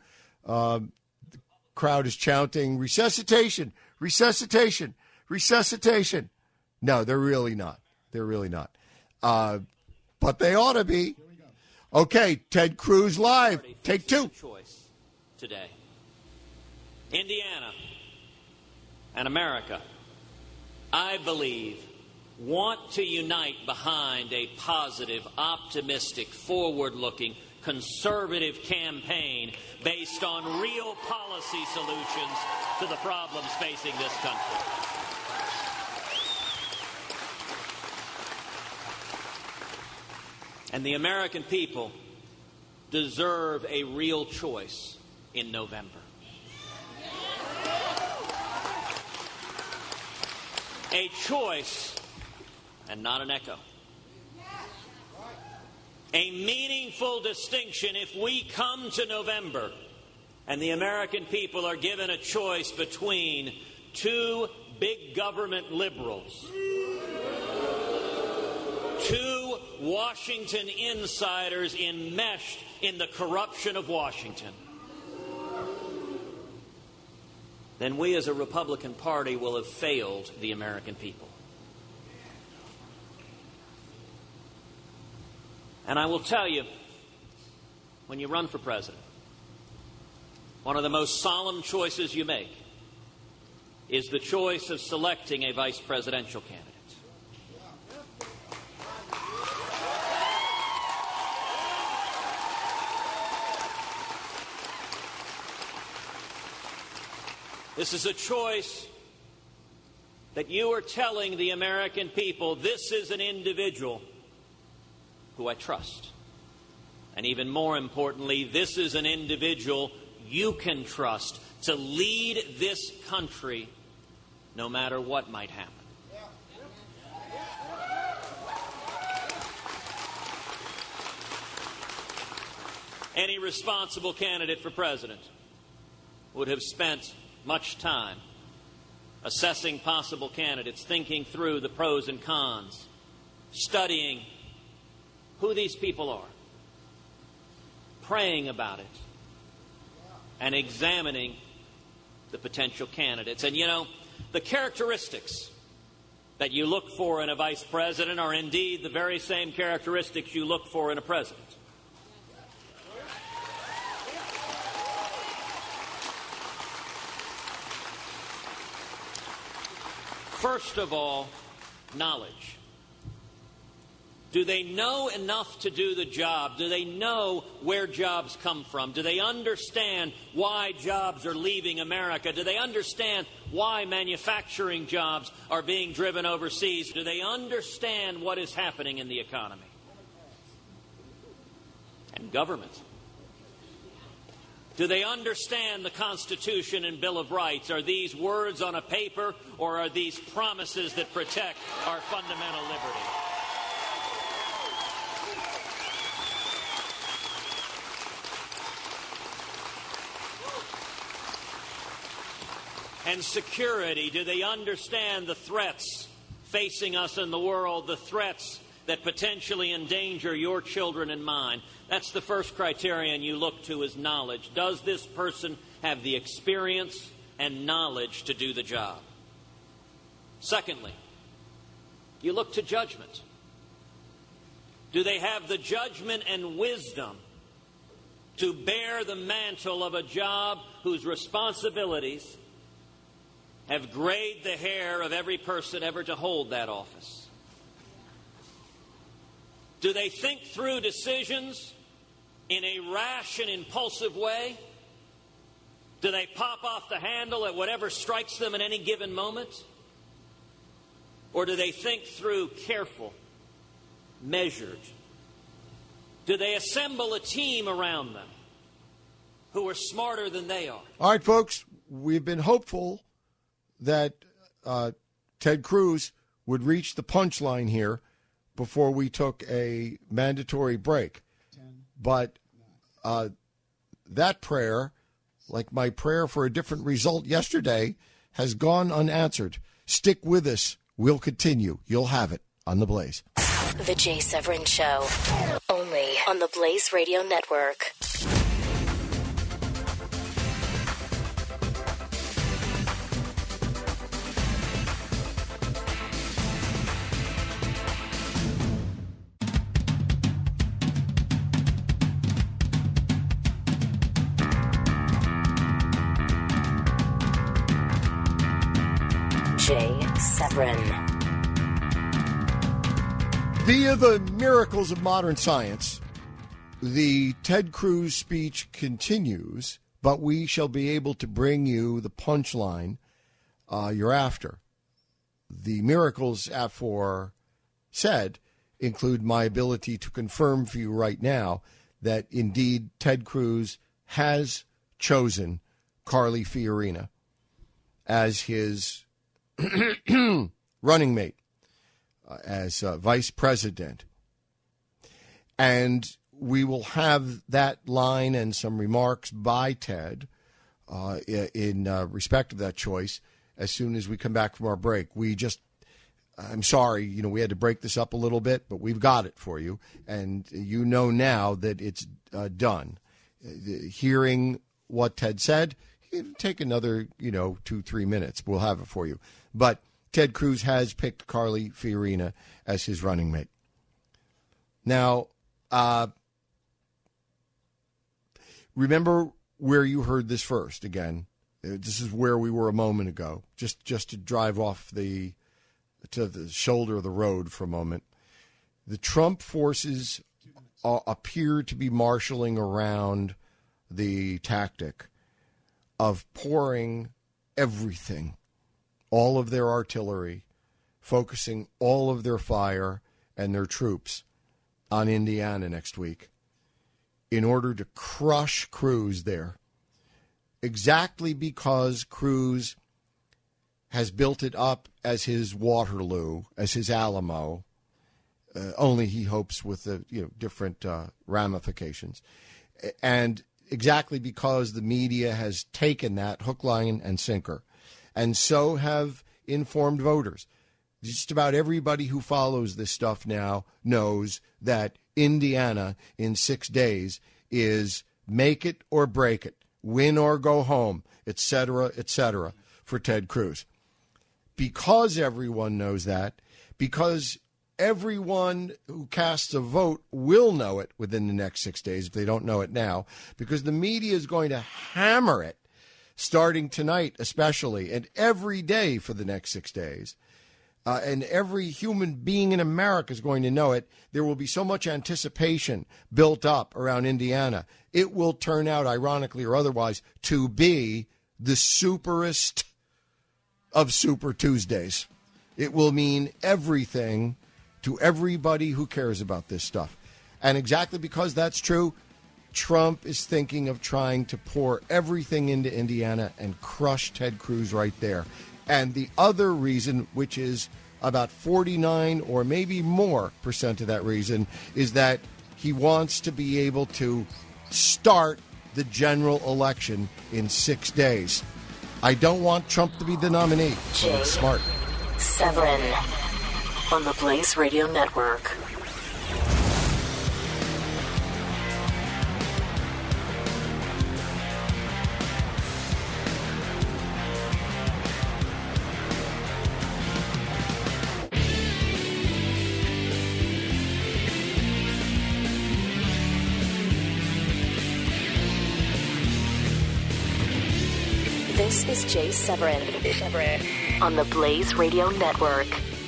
Uh, the crowd is chanting resuscitation, resuscitation, resuscitation. No, they're really not. They're really not. Uh, but they ought to be. Okay, Ted Cruz live. Take two. Choice today. Indiana and America, I believe, want to unite behind a positive, optimistic, forward looking, conservative campaign based on real policy solutions to the problems facing this country. And the American people deserve a real choice in November. A choice and not an echo. A meaningful distinction if we come to November and the American people are given a choice between two big government liberals, two Washington insiders enmeshed in the corruption of Washington. then we as a Republican Party will have failed the American people. And I will tell you, when you run for president, one of the most solemn choices you make is the choice of selecting a vice presidential candidate. This is a choice that you are telling the American people this is an individual who I trust. And even more importantly, this is an individual you can trust to lead this country no matter what might happen. Any responsible candidate for president would have spent much time assessing possible candidates, thinking through the pros and cons, studying who these people are, praying about it, and examining the potential candidates. And you know, the characteristics that you look for in a vice president are indeed the very same characteristics you look for in a president. First of all, knowledge. Do they know enough to do the job? Do they know where jobs come from? Do they understand why jobs are leaving America? Do they understand why manufacturing jobs are being driven overseas? Do they understand what is happening in the economy? And government. Do they understand the Constitution and Bill of Rights? Are these words on a paper or are these promises that protect our fundamental liberty? And security, do they understand the threats facing us in the world, the threats that potentially endanger your children and mine? That's the first criterion you look to is knowledge. Does this person have the experience and knowledge to do the job? Secondly, you look to judgment. Do they have the judgment and wisdom to bear the mantle of a job whose responsibilities have grayed the hair of every person ever to hold that office? Do they think through decisions in a rash and impulsive way? Do they pop off the handle at whatever strikes them at any given moment? Or do they think through careful, measured? Do they assemble a team around them who are smarter than they are? All right, folks, we've been hopeful that uh, Ted Cruz would reach the punchline here before we took a mandatory break. But uh, that prayer, like my prayer for a different result yesterday, has gone unanswered. Stick with us. We'll continue. You'll have it on The Blaze. The Jay Severin Show, only on the Blaze Radio Network. Severin. Via the miracles of modern science, the Ted Cruz speech continues, but we shall be able to bring you the punchline uh, you're after. The miracles for said include my ability to confirm for you right now that indeed Ted Cruz has chosen Carly Fiorina as his running mate uh, as uh, vice president. And we will have that line and some remarks by Ted uh, in uh, respect of that choice as soon as we come back from our break. We just, I'm sorry, you know, we had to break this up a little bit, but we've got it for you. And you know now that it's uh, done. Hearing what Ted said, take another, you know, two, three minutes. We'll have it for you. But Ted Cruz has picked Carly Fiorina as his running mate. Now, uh, remember where you heard this first again. Uh, This is where we were a moment ago. Just just to drive off the to the shoulder of the road for a moment. The Trump forces uh, appear to be marshaling around the tactic of pouring everything, all of their artillery, focusing all of their fire and their troops on Indiana next week in order to crush Cruz there. Exactly because Cruz has built it up as his Waterloo, as his Alamo, uh, only he hopes with the you know different uh, ramifications, and exactly because the media has taken that hook, line, and sinker, and so have informed voters. Just about everybody who follows this stuff now knows that Indiana in six days is make it or break it, win or go home, et cetera, et cetera, for Ted Cruz. Because everyone knows that, because everyone who casts a vote will know it within the next six days if they don't know it now, because the media is going to hammer it starting tonight, especially, and every day for the next six days. Uh, and every human being in America is going to know it. There will be so much anticipation built up around Indiana. It will turn out, ironically or otherwise, to be the superest of Super Tuesdays. It will mean everything to everybody who cares about this stuff. And exactly because that's true, Trump is thinking of trying to pour everything into Indiana and crush Ted Cruz right there. And the other reason, which is about 49 or maybe more percent of that reason, is that he wants to be able to start the general election in six days. I don't want Trump to be the nominee, but it's smart. Severin on the Blaze Radio Network. Jay Severin on the Blaze Radio Network.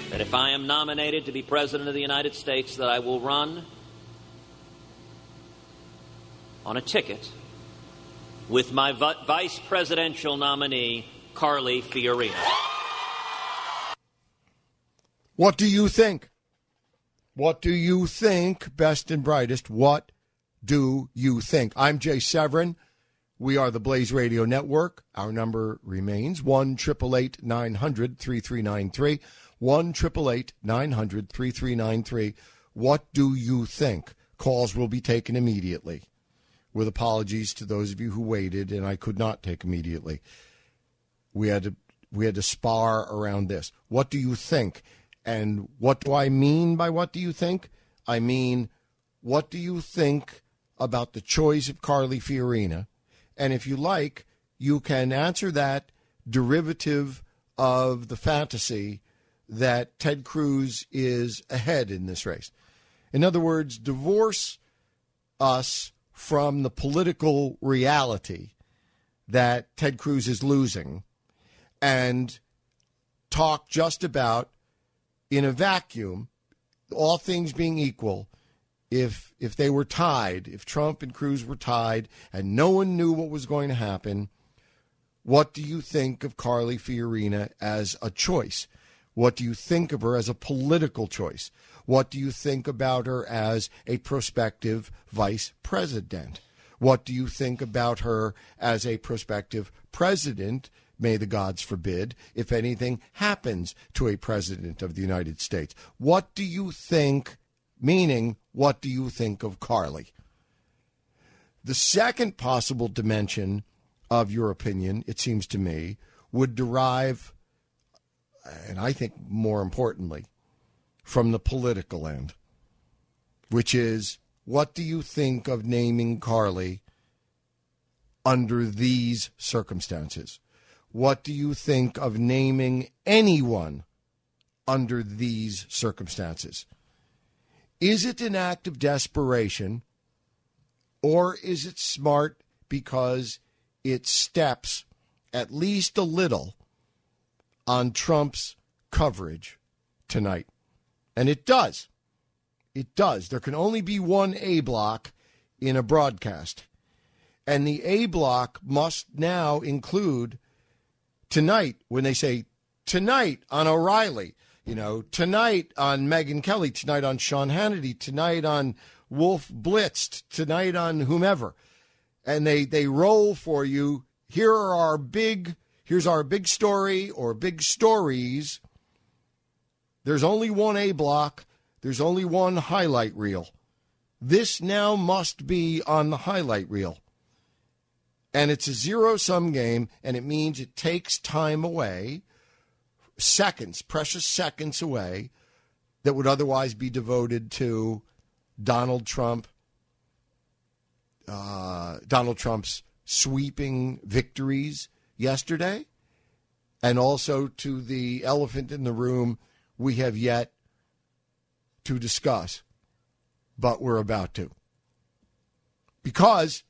That if I am nominated to be President of the United States, that I will run on a ticket with my vi- vice presidential nominee, Carly Fiorina. What do you think? What do you think, best and brightest? What do you think? I'm Jay Severin. We are the Blaze Radio Network. Our number remains 1 888 900 3393. 1 888 900 3393. What do you think? Calls will be taken immediately. With apologies to those of you who waited and I could not take immediately. We had to we had to spar around this. What do you think? And what do I mean by what do you think? I mean, what do you think about the choice of Carly Fiorina? And if you like, you can answer that derivative of the fantasy that Ted Cruz is ahead in this race. In other words, divorce us from the political reality that Ted Cruz is losing and talk just about in a vacuum, all things being equal, if if they were tied, if Trump and Cruz were tied and no one knew what was going to happen, what do you think of Carly Fiorina as a choice? What do you think of her as a political choice? What do you think about her as a prospective vice president? What do you think about her as a prospective president? May the gods forbid if anything happens to a president of the United States. What do you think? Meaning, what do you think of Carly? The second possible dimension of your opinion, it seems to me, would derive, and I think more importantly, from the political end, which is what do you think of naming Carly under these circumstances? What do you think of naming anyone under these circumstances? Is it an act of desperation or is it smart because it steps at least a little on Trump's coverage tonight? And it does. It does. There can only be one A block in a broadcast. And the A block must now include tonight when they say tonight on O'Reilly, you know, tonight on Megyn Kelly, tonight on Sean Hannity, tonight on Wolf Blitzer, tonight on whomever. And they, they roll for you. Here are our big, here's our big story or big stories. There's only one A block. There's only one highlight reel. This now must be on the highlight reel. And it's a zero sum game, and it means it takes time away, seconds, precious seconds away, that would otherwise be devoted to Donald Trump, uh, Donald Trump's sweeping victories yesterday, and also to the elephant in the room we have yet to discuss, but we're about to. Because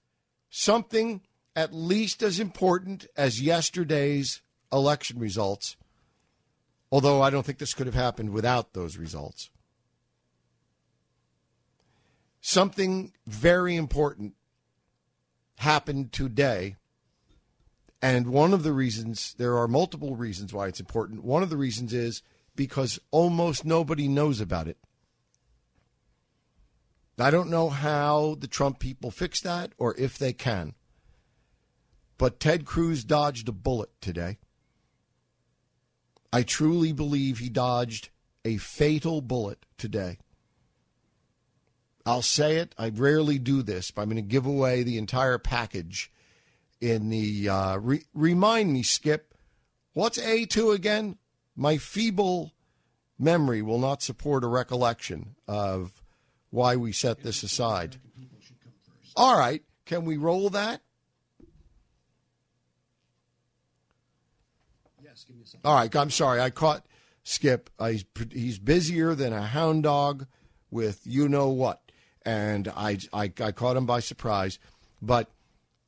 something at least as important as yesterday's election results, although I don't think this could have happened without those results. Something very important happened today. And one of the reasons, there are multiple reasons why it's important. One of the reasons is because almost nobody knows about it. I don't know how the Trump people fix that or if they can. But Ted Cruz dodged a bullet today. I truly believe he dodged a fatal bullet today. I'll say it. I rarely do this, but I'm going to give away the entire package in the. Uh, re- remind me, Skip, what's A2 again? My feeble memory will not support a recollection of why we set this aside. All right. Can we roll that? Yes, give me a second. All right. I'm sorry. I caught Skip. Uh, he's, he's busier than a hound dog with you know what and I, I, I caught him by surprise. But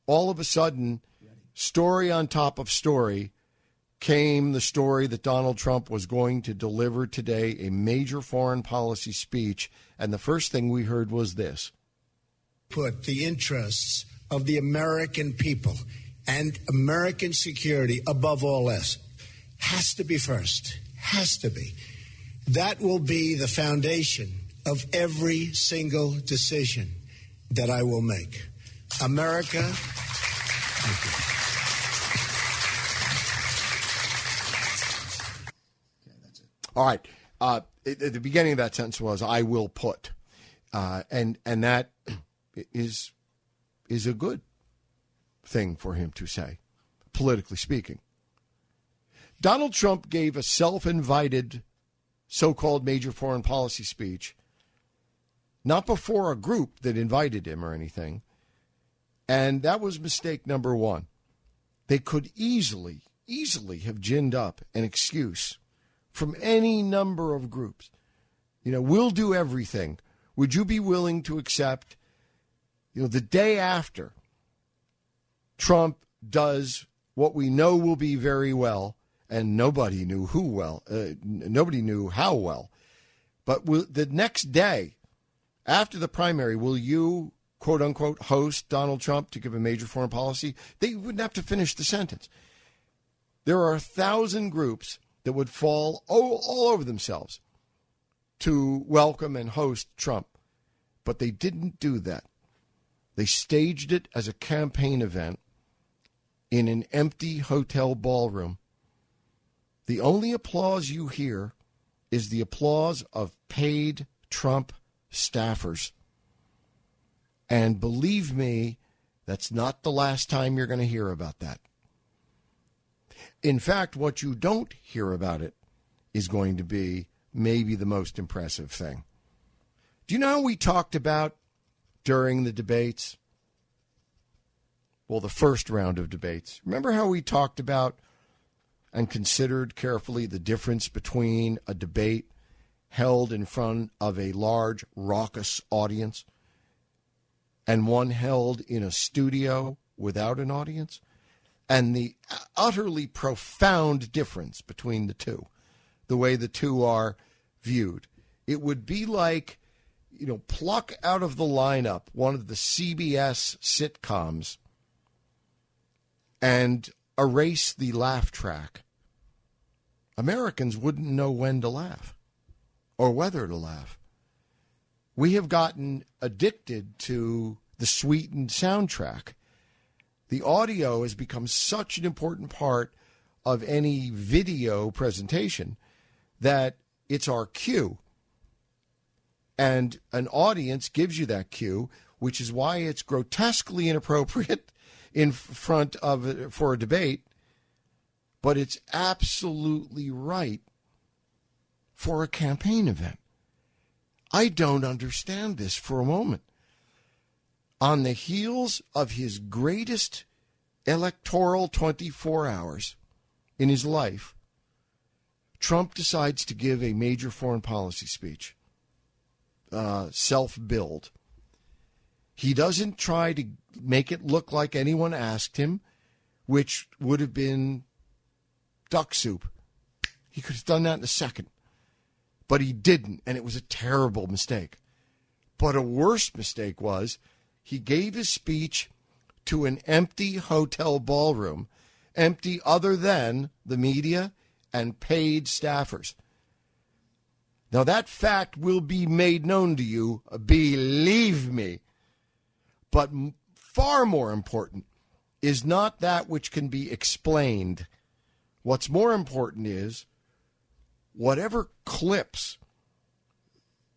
all of a sudden, story on top of story, came the story that Donald Trump was going to deliver today a major foreign policy speech. And the first thing we heard was this Put the interests of the American people and American security above all else. Has to be first. Has to be. That will be the foundation of every single decision that I will make. America. All right. Uh, the beginning of that sentence was "I will put," uh, and and that is is a good thing for him to say, politically speaking. Donald Trump gave a self-invited, so-called major foreign policy speech not before a group that invited him or anything. And that was mistake number one. They could easily, easily have ginned up an excuse from any number of groups. You know, we'll do everything. Would you be willing to accept, you know, the day after Trump does what we know will be very well, and nobody knew who well, uh, nobody knew how well, but the next day, after the primary, will you, quote unquote, host Donald Trump to give a major foreign policy? They wouldn't have to finish the sentence. There are a thousand groups that would fall all, all over themselves to welcome and host Trump, but they didn't do that. They staged it as a campaign event in an empty hotel ballroom. The only applause you hear is the applause of paid Trump staffers. And believe me, that's not the last time you're going to hear about that. In fact, what you don't hear about it is going to be maybe the most impressive thing. Do you know how we talked about during the debates? well, the first round of debates. Remember how we talked about and considered carefully the difference between a debate held in front of a large, raucous audience and one held in a studio without an audience? And the utterly profound difference between the two, the way the two are viewed. It would be like, you know, pluck out of the lineup one of the CBS sitcoms and erase the laugh track. Americans wouldn't know when to laugh or whether to laugh. We have gotten addicted to the sweetened soundtrack. The audio has become such an important part of any video presentation that it's our cue. And an audience gives you that cue, which is why it's grotesquely inappropriate in front of for a debate, but it's absolutely right for a campaign event. I don't understand this for a moment. On the heels of his greatest electoral 24 hours in his life, Trump decides to give a major foreign policy speech, uh, self build. He doesn't try to make it look like anyone asked him, which would have been duck soup. He could have done that in a second. But he didn't, and it was a terrible mistake. But a worse mistake was he gave his speech to an empty hotel ballroom, empty other than the media and paid staffers. Now, that fact will be made known to you, believe me. But far more important is not that which can be explained. What's more important is whatever clips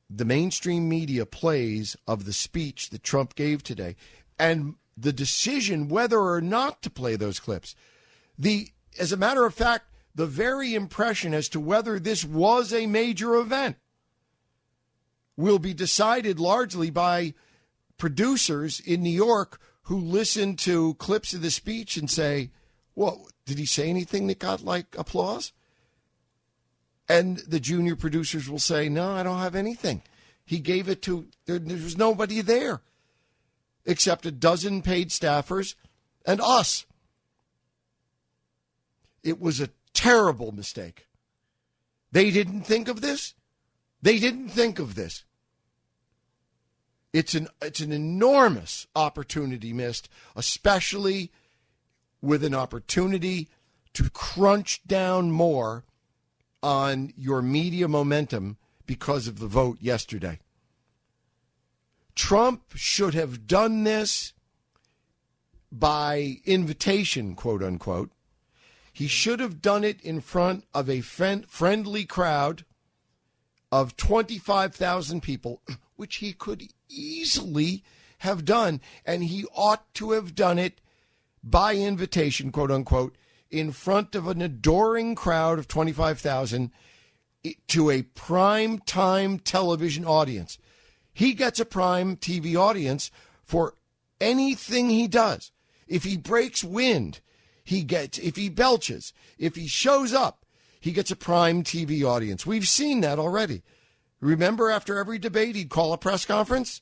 the mainstream media plays of the speech that Trump gave today and the decision whether or not to play those clips. The as a matter of fact, the very impression as to whether this was a major event will be decided largely by producers in New York who listen to clips of the speech and say, well, did he say anything that got like applause? And the junior producers will say, no, I don't have anything. He gave it to, there, there was nobody there except a dozen paid staffers and us. It was a terrible mistake. They didn't think of this. They didn't think of this. It's an it's an enormous opportunity missed, especially with an opportunity to crunch down more on your media momentum because of the vote yesterday. Trump should have done this by invitation, quote unquote. He should have done it in front of a friendly crowd of 25,000 people, which he could easily have done. And he ought to have done it by invitation, quote unquote, in front of an adoring crowd of 25,000 to a prime time television audience. He gets a prime TV audience for anything he does. If he breaks wind, he gets, if he belches, if he shows up, he gets a prime TV audience. We've seen that already. Remember, after every debate, he'd call a press conference,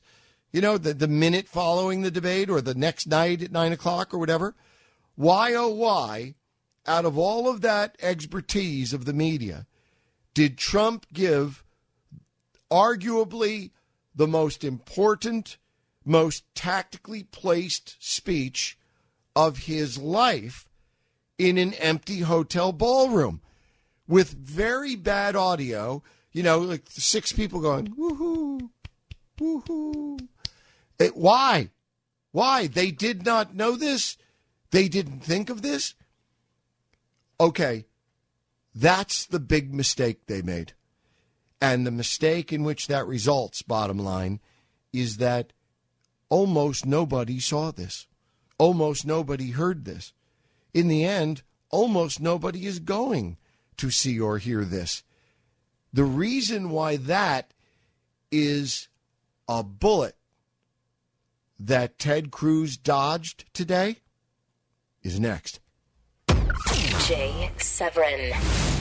you know, the, the minute following the debate or the next night at nine o'clock or whatever. Why, oh, why, out of all of that expertise of the media, did Trump give arguably the most important, most tactically placed speech of his life in an empty hotel ballroom with very bad audio? You know, like six people going, woohoo, woohoo. It, why? Why? They did not know this? They didn't think of this? Okay, that's the big mistake they made. And the mistake in which that results, bottom line, is that almost nobody saw this. Almost nobody heard this. In the end, almost nobody is going to see or hear this. The reason why that is a bullet that Ted Cruz dodged today is next. Jay Severin,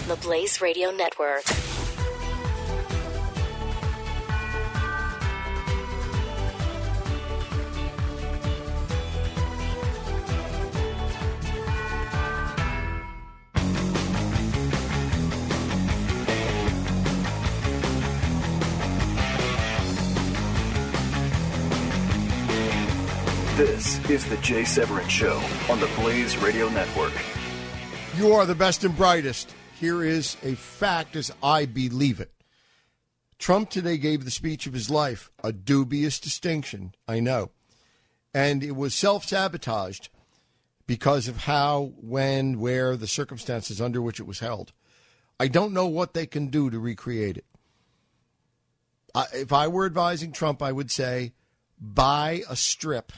the Blaze Radio Network. This is the Jay Severin Show on the Blaze Radio Network. You are the best and brightest. Here is a fact as I believe it. Trump today gave the speech of his life, a dubious distinction, I know. And it was self sabotaged because of how, when, where, the circumstances under which it was held. I don't know what they can do to recreate it. I, if I were advising Trump, I would say buy a strip.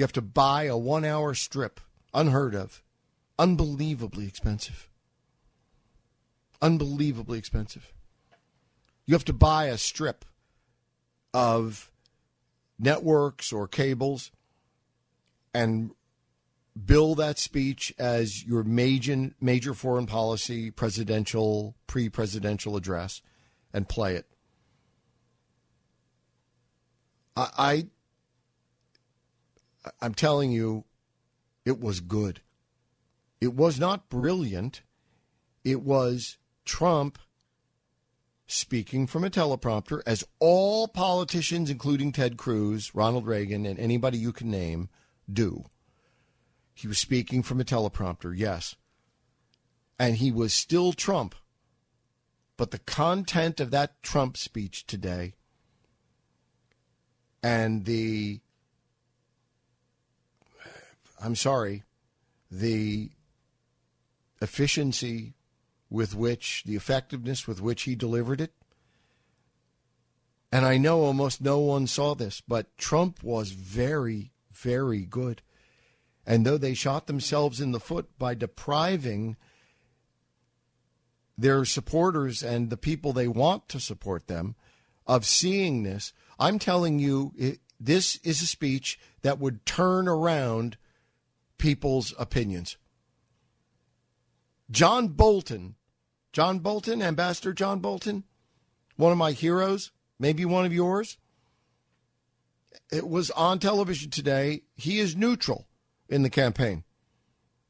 You have to buy a one hour strip, unheard of, unbelievably expensive. Unbelievably expensive. You have to buy a strip of networks or cables and bill that speech as your major major foreign policy presidential pre-presidential address and play it. I, I I'm telling you, it was good. It was not brilliant. It was Trump speaking from a teleprompter, as all politicians, including Ted Cruz, Ronald Reagan, and anybody you can name, do. He was speaking from a teleprompter, yes. And he was still Trump. But the content of that Trump speech today and the, I'm sorry, the efficiency with which, the effectiveness with which he delivered it. And I know almost no one saw this, but Trump was very, very good. And though they shot themselves in the foot by depriving their supporters and the people they want to support them of seeing this, I'm telling you, it, this is a speech that would turn around people's opinions. John Bolton, John Bolton, Ambassador John Bolton, one of my heroes, maybe one of yours. It was on television today. He is neutral in the campaign.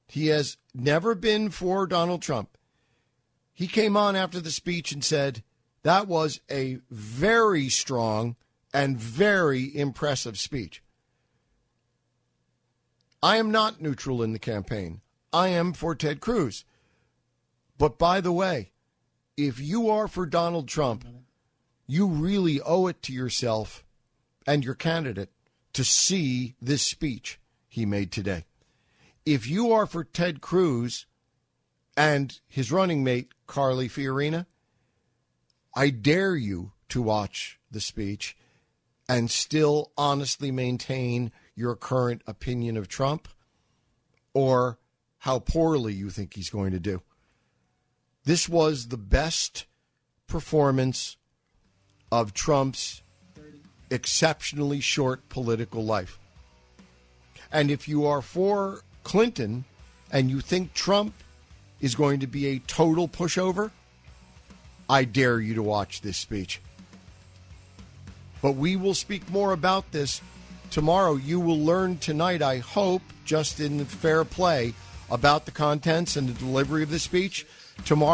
He has never been for Donald Trump. He came on after the speech and said, That was a very strong and very impressive speech. I am not neutral in the campaign. I am for Ted Cruz. But by the way, if you are for Donald Trump, you really owe it to yourself and your candidate to see this speech he made today. If you are for Ted Cruz and his running mate, Carly Fiorina, I dare you to watch the speech and still honestly maintain your current opinion of Trump or how poorly you think he's going to do. This was the best performance of Trump's exceptionally short political life. And if you are for Clinton and you think Trump is going to be a total pushover, I dare you to watch this speech. But we will speak more about this tomorrow. You will learn tonight, I hope, just in fair play, about the contents and the delivery of the speech. Tomorrow,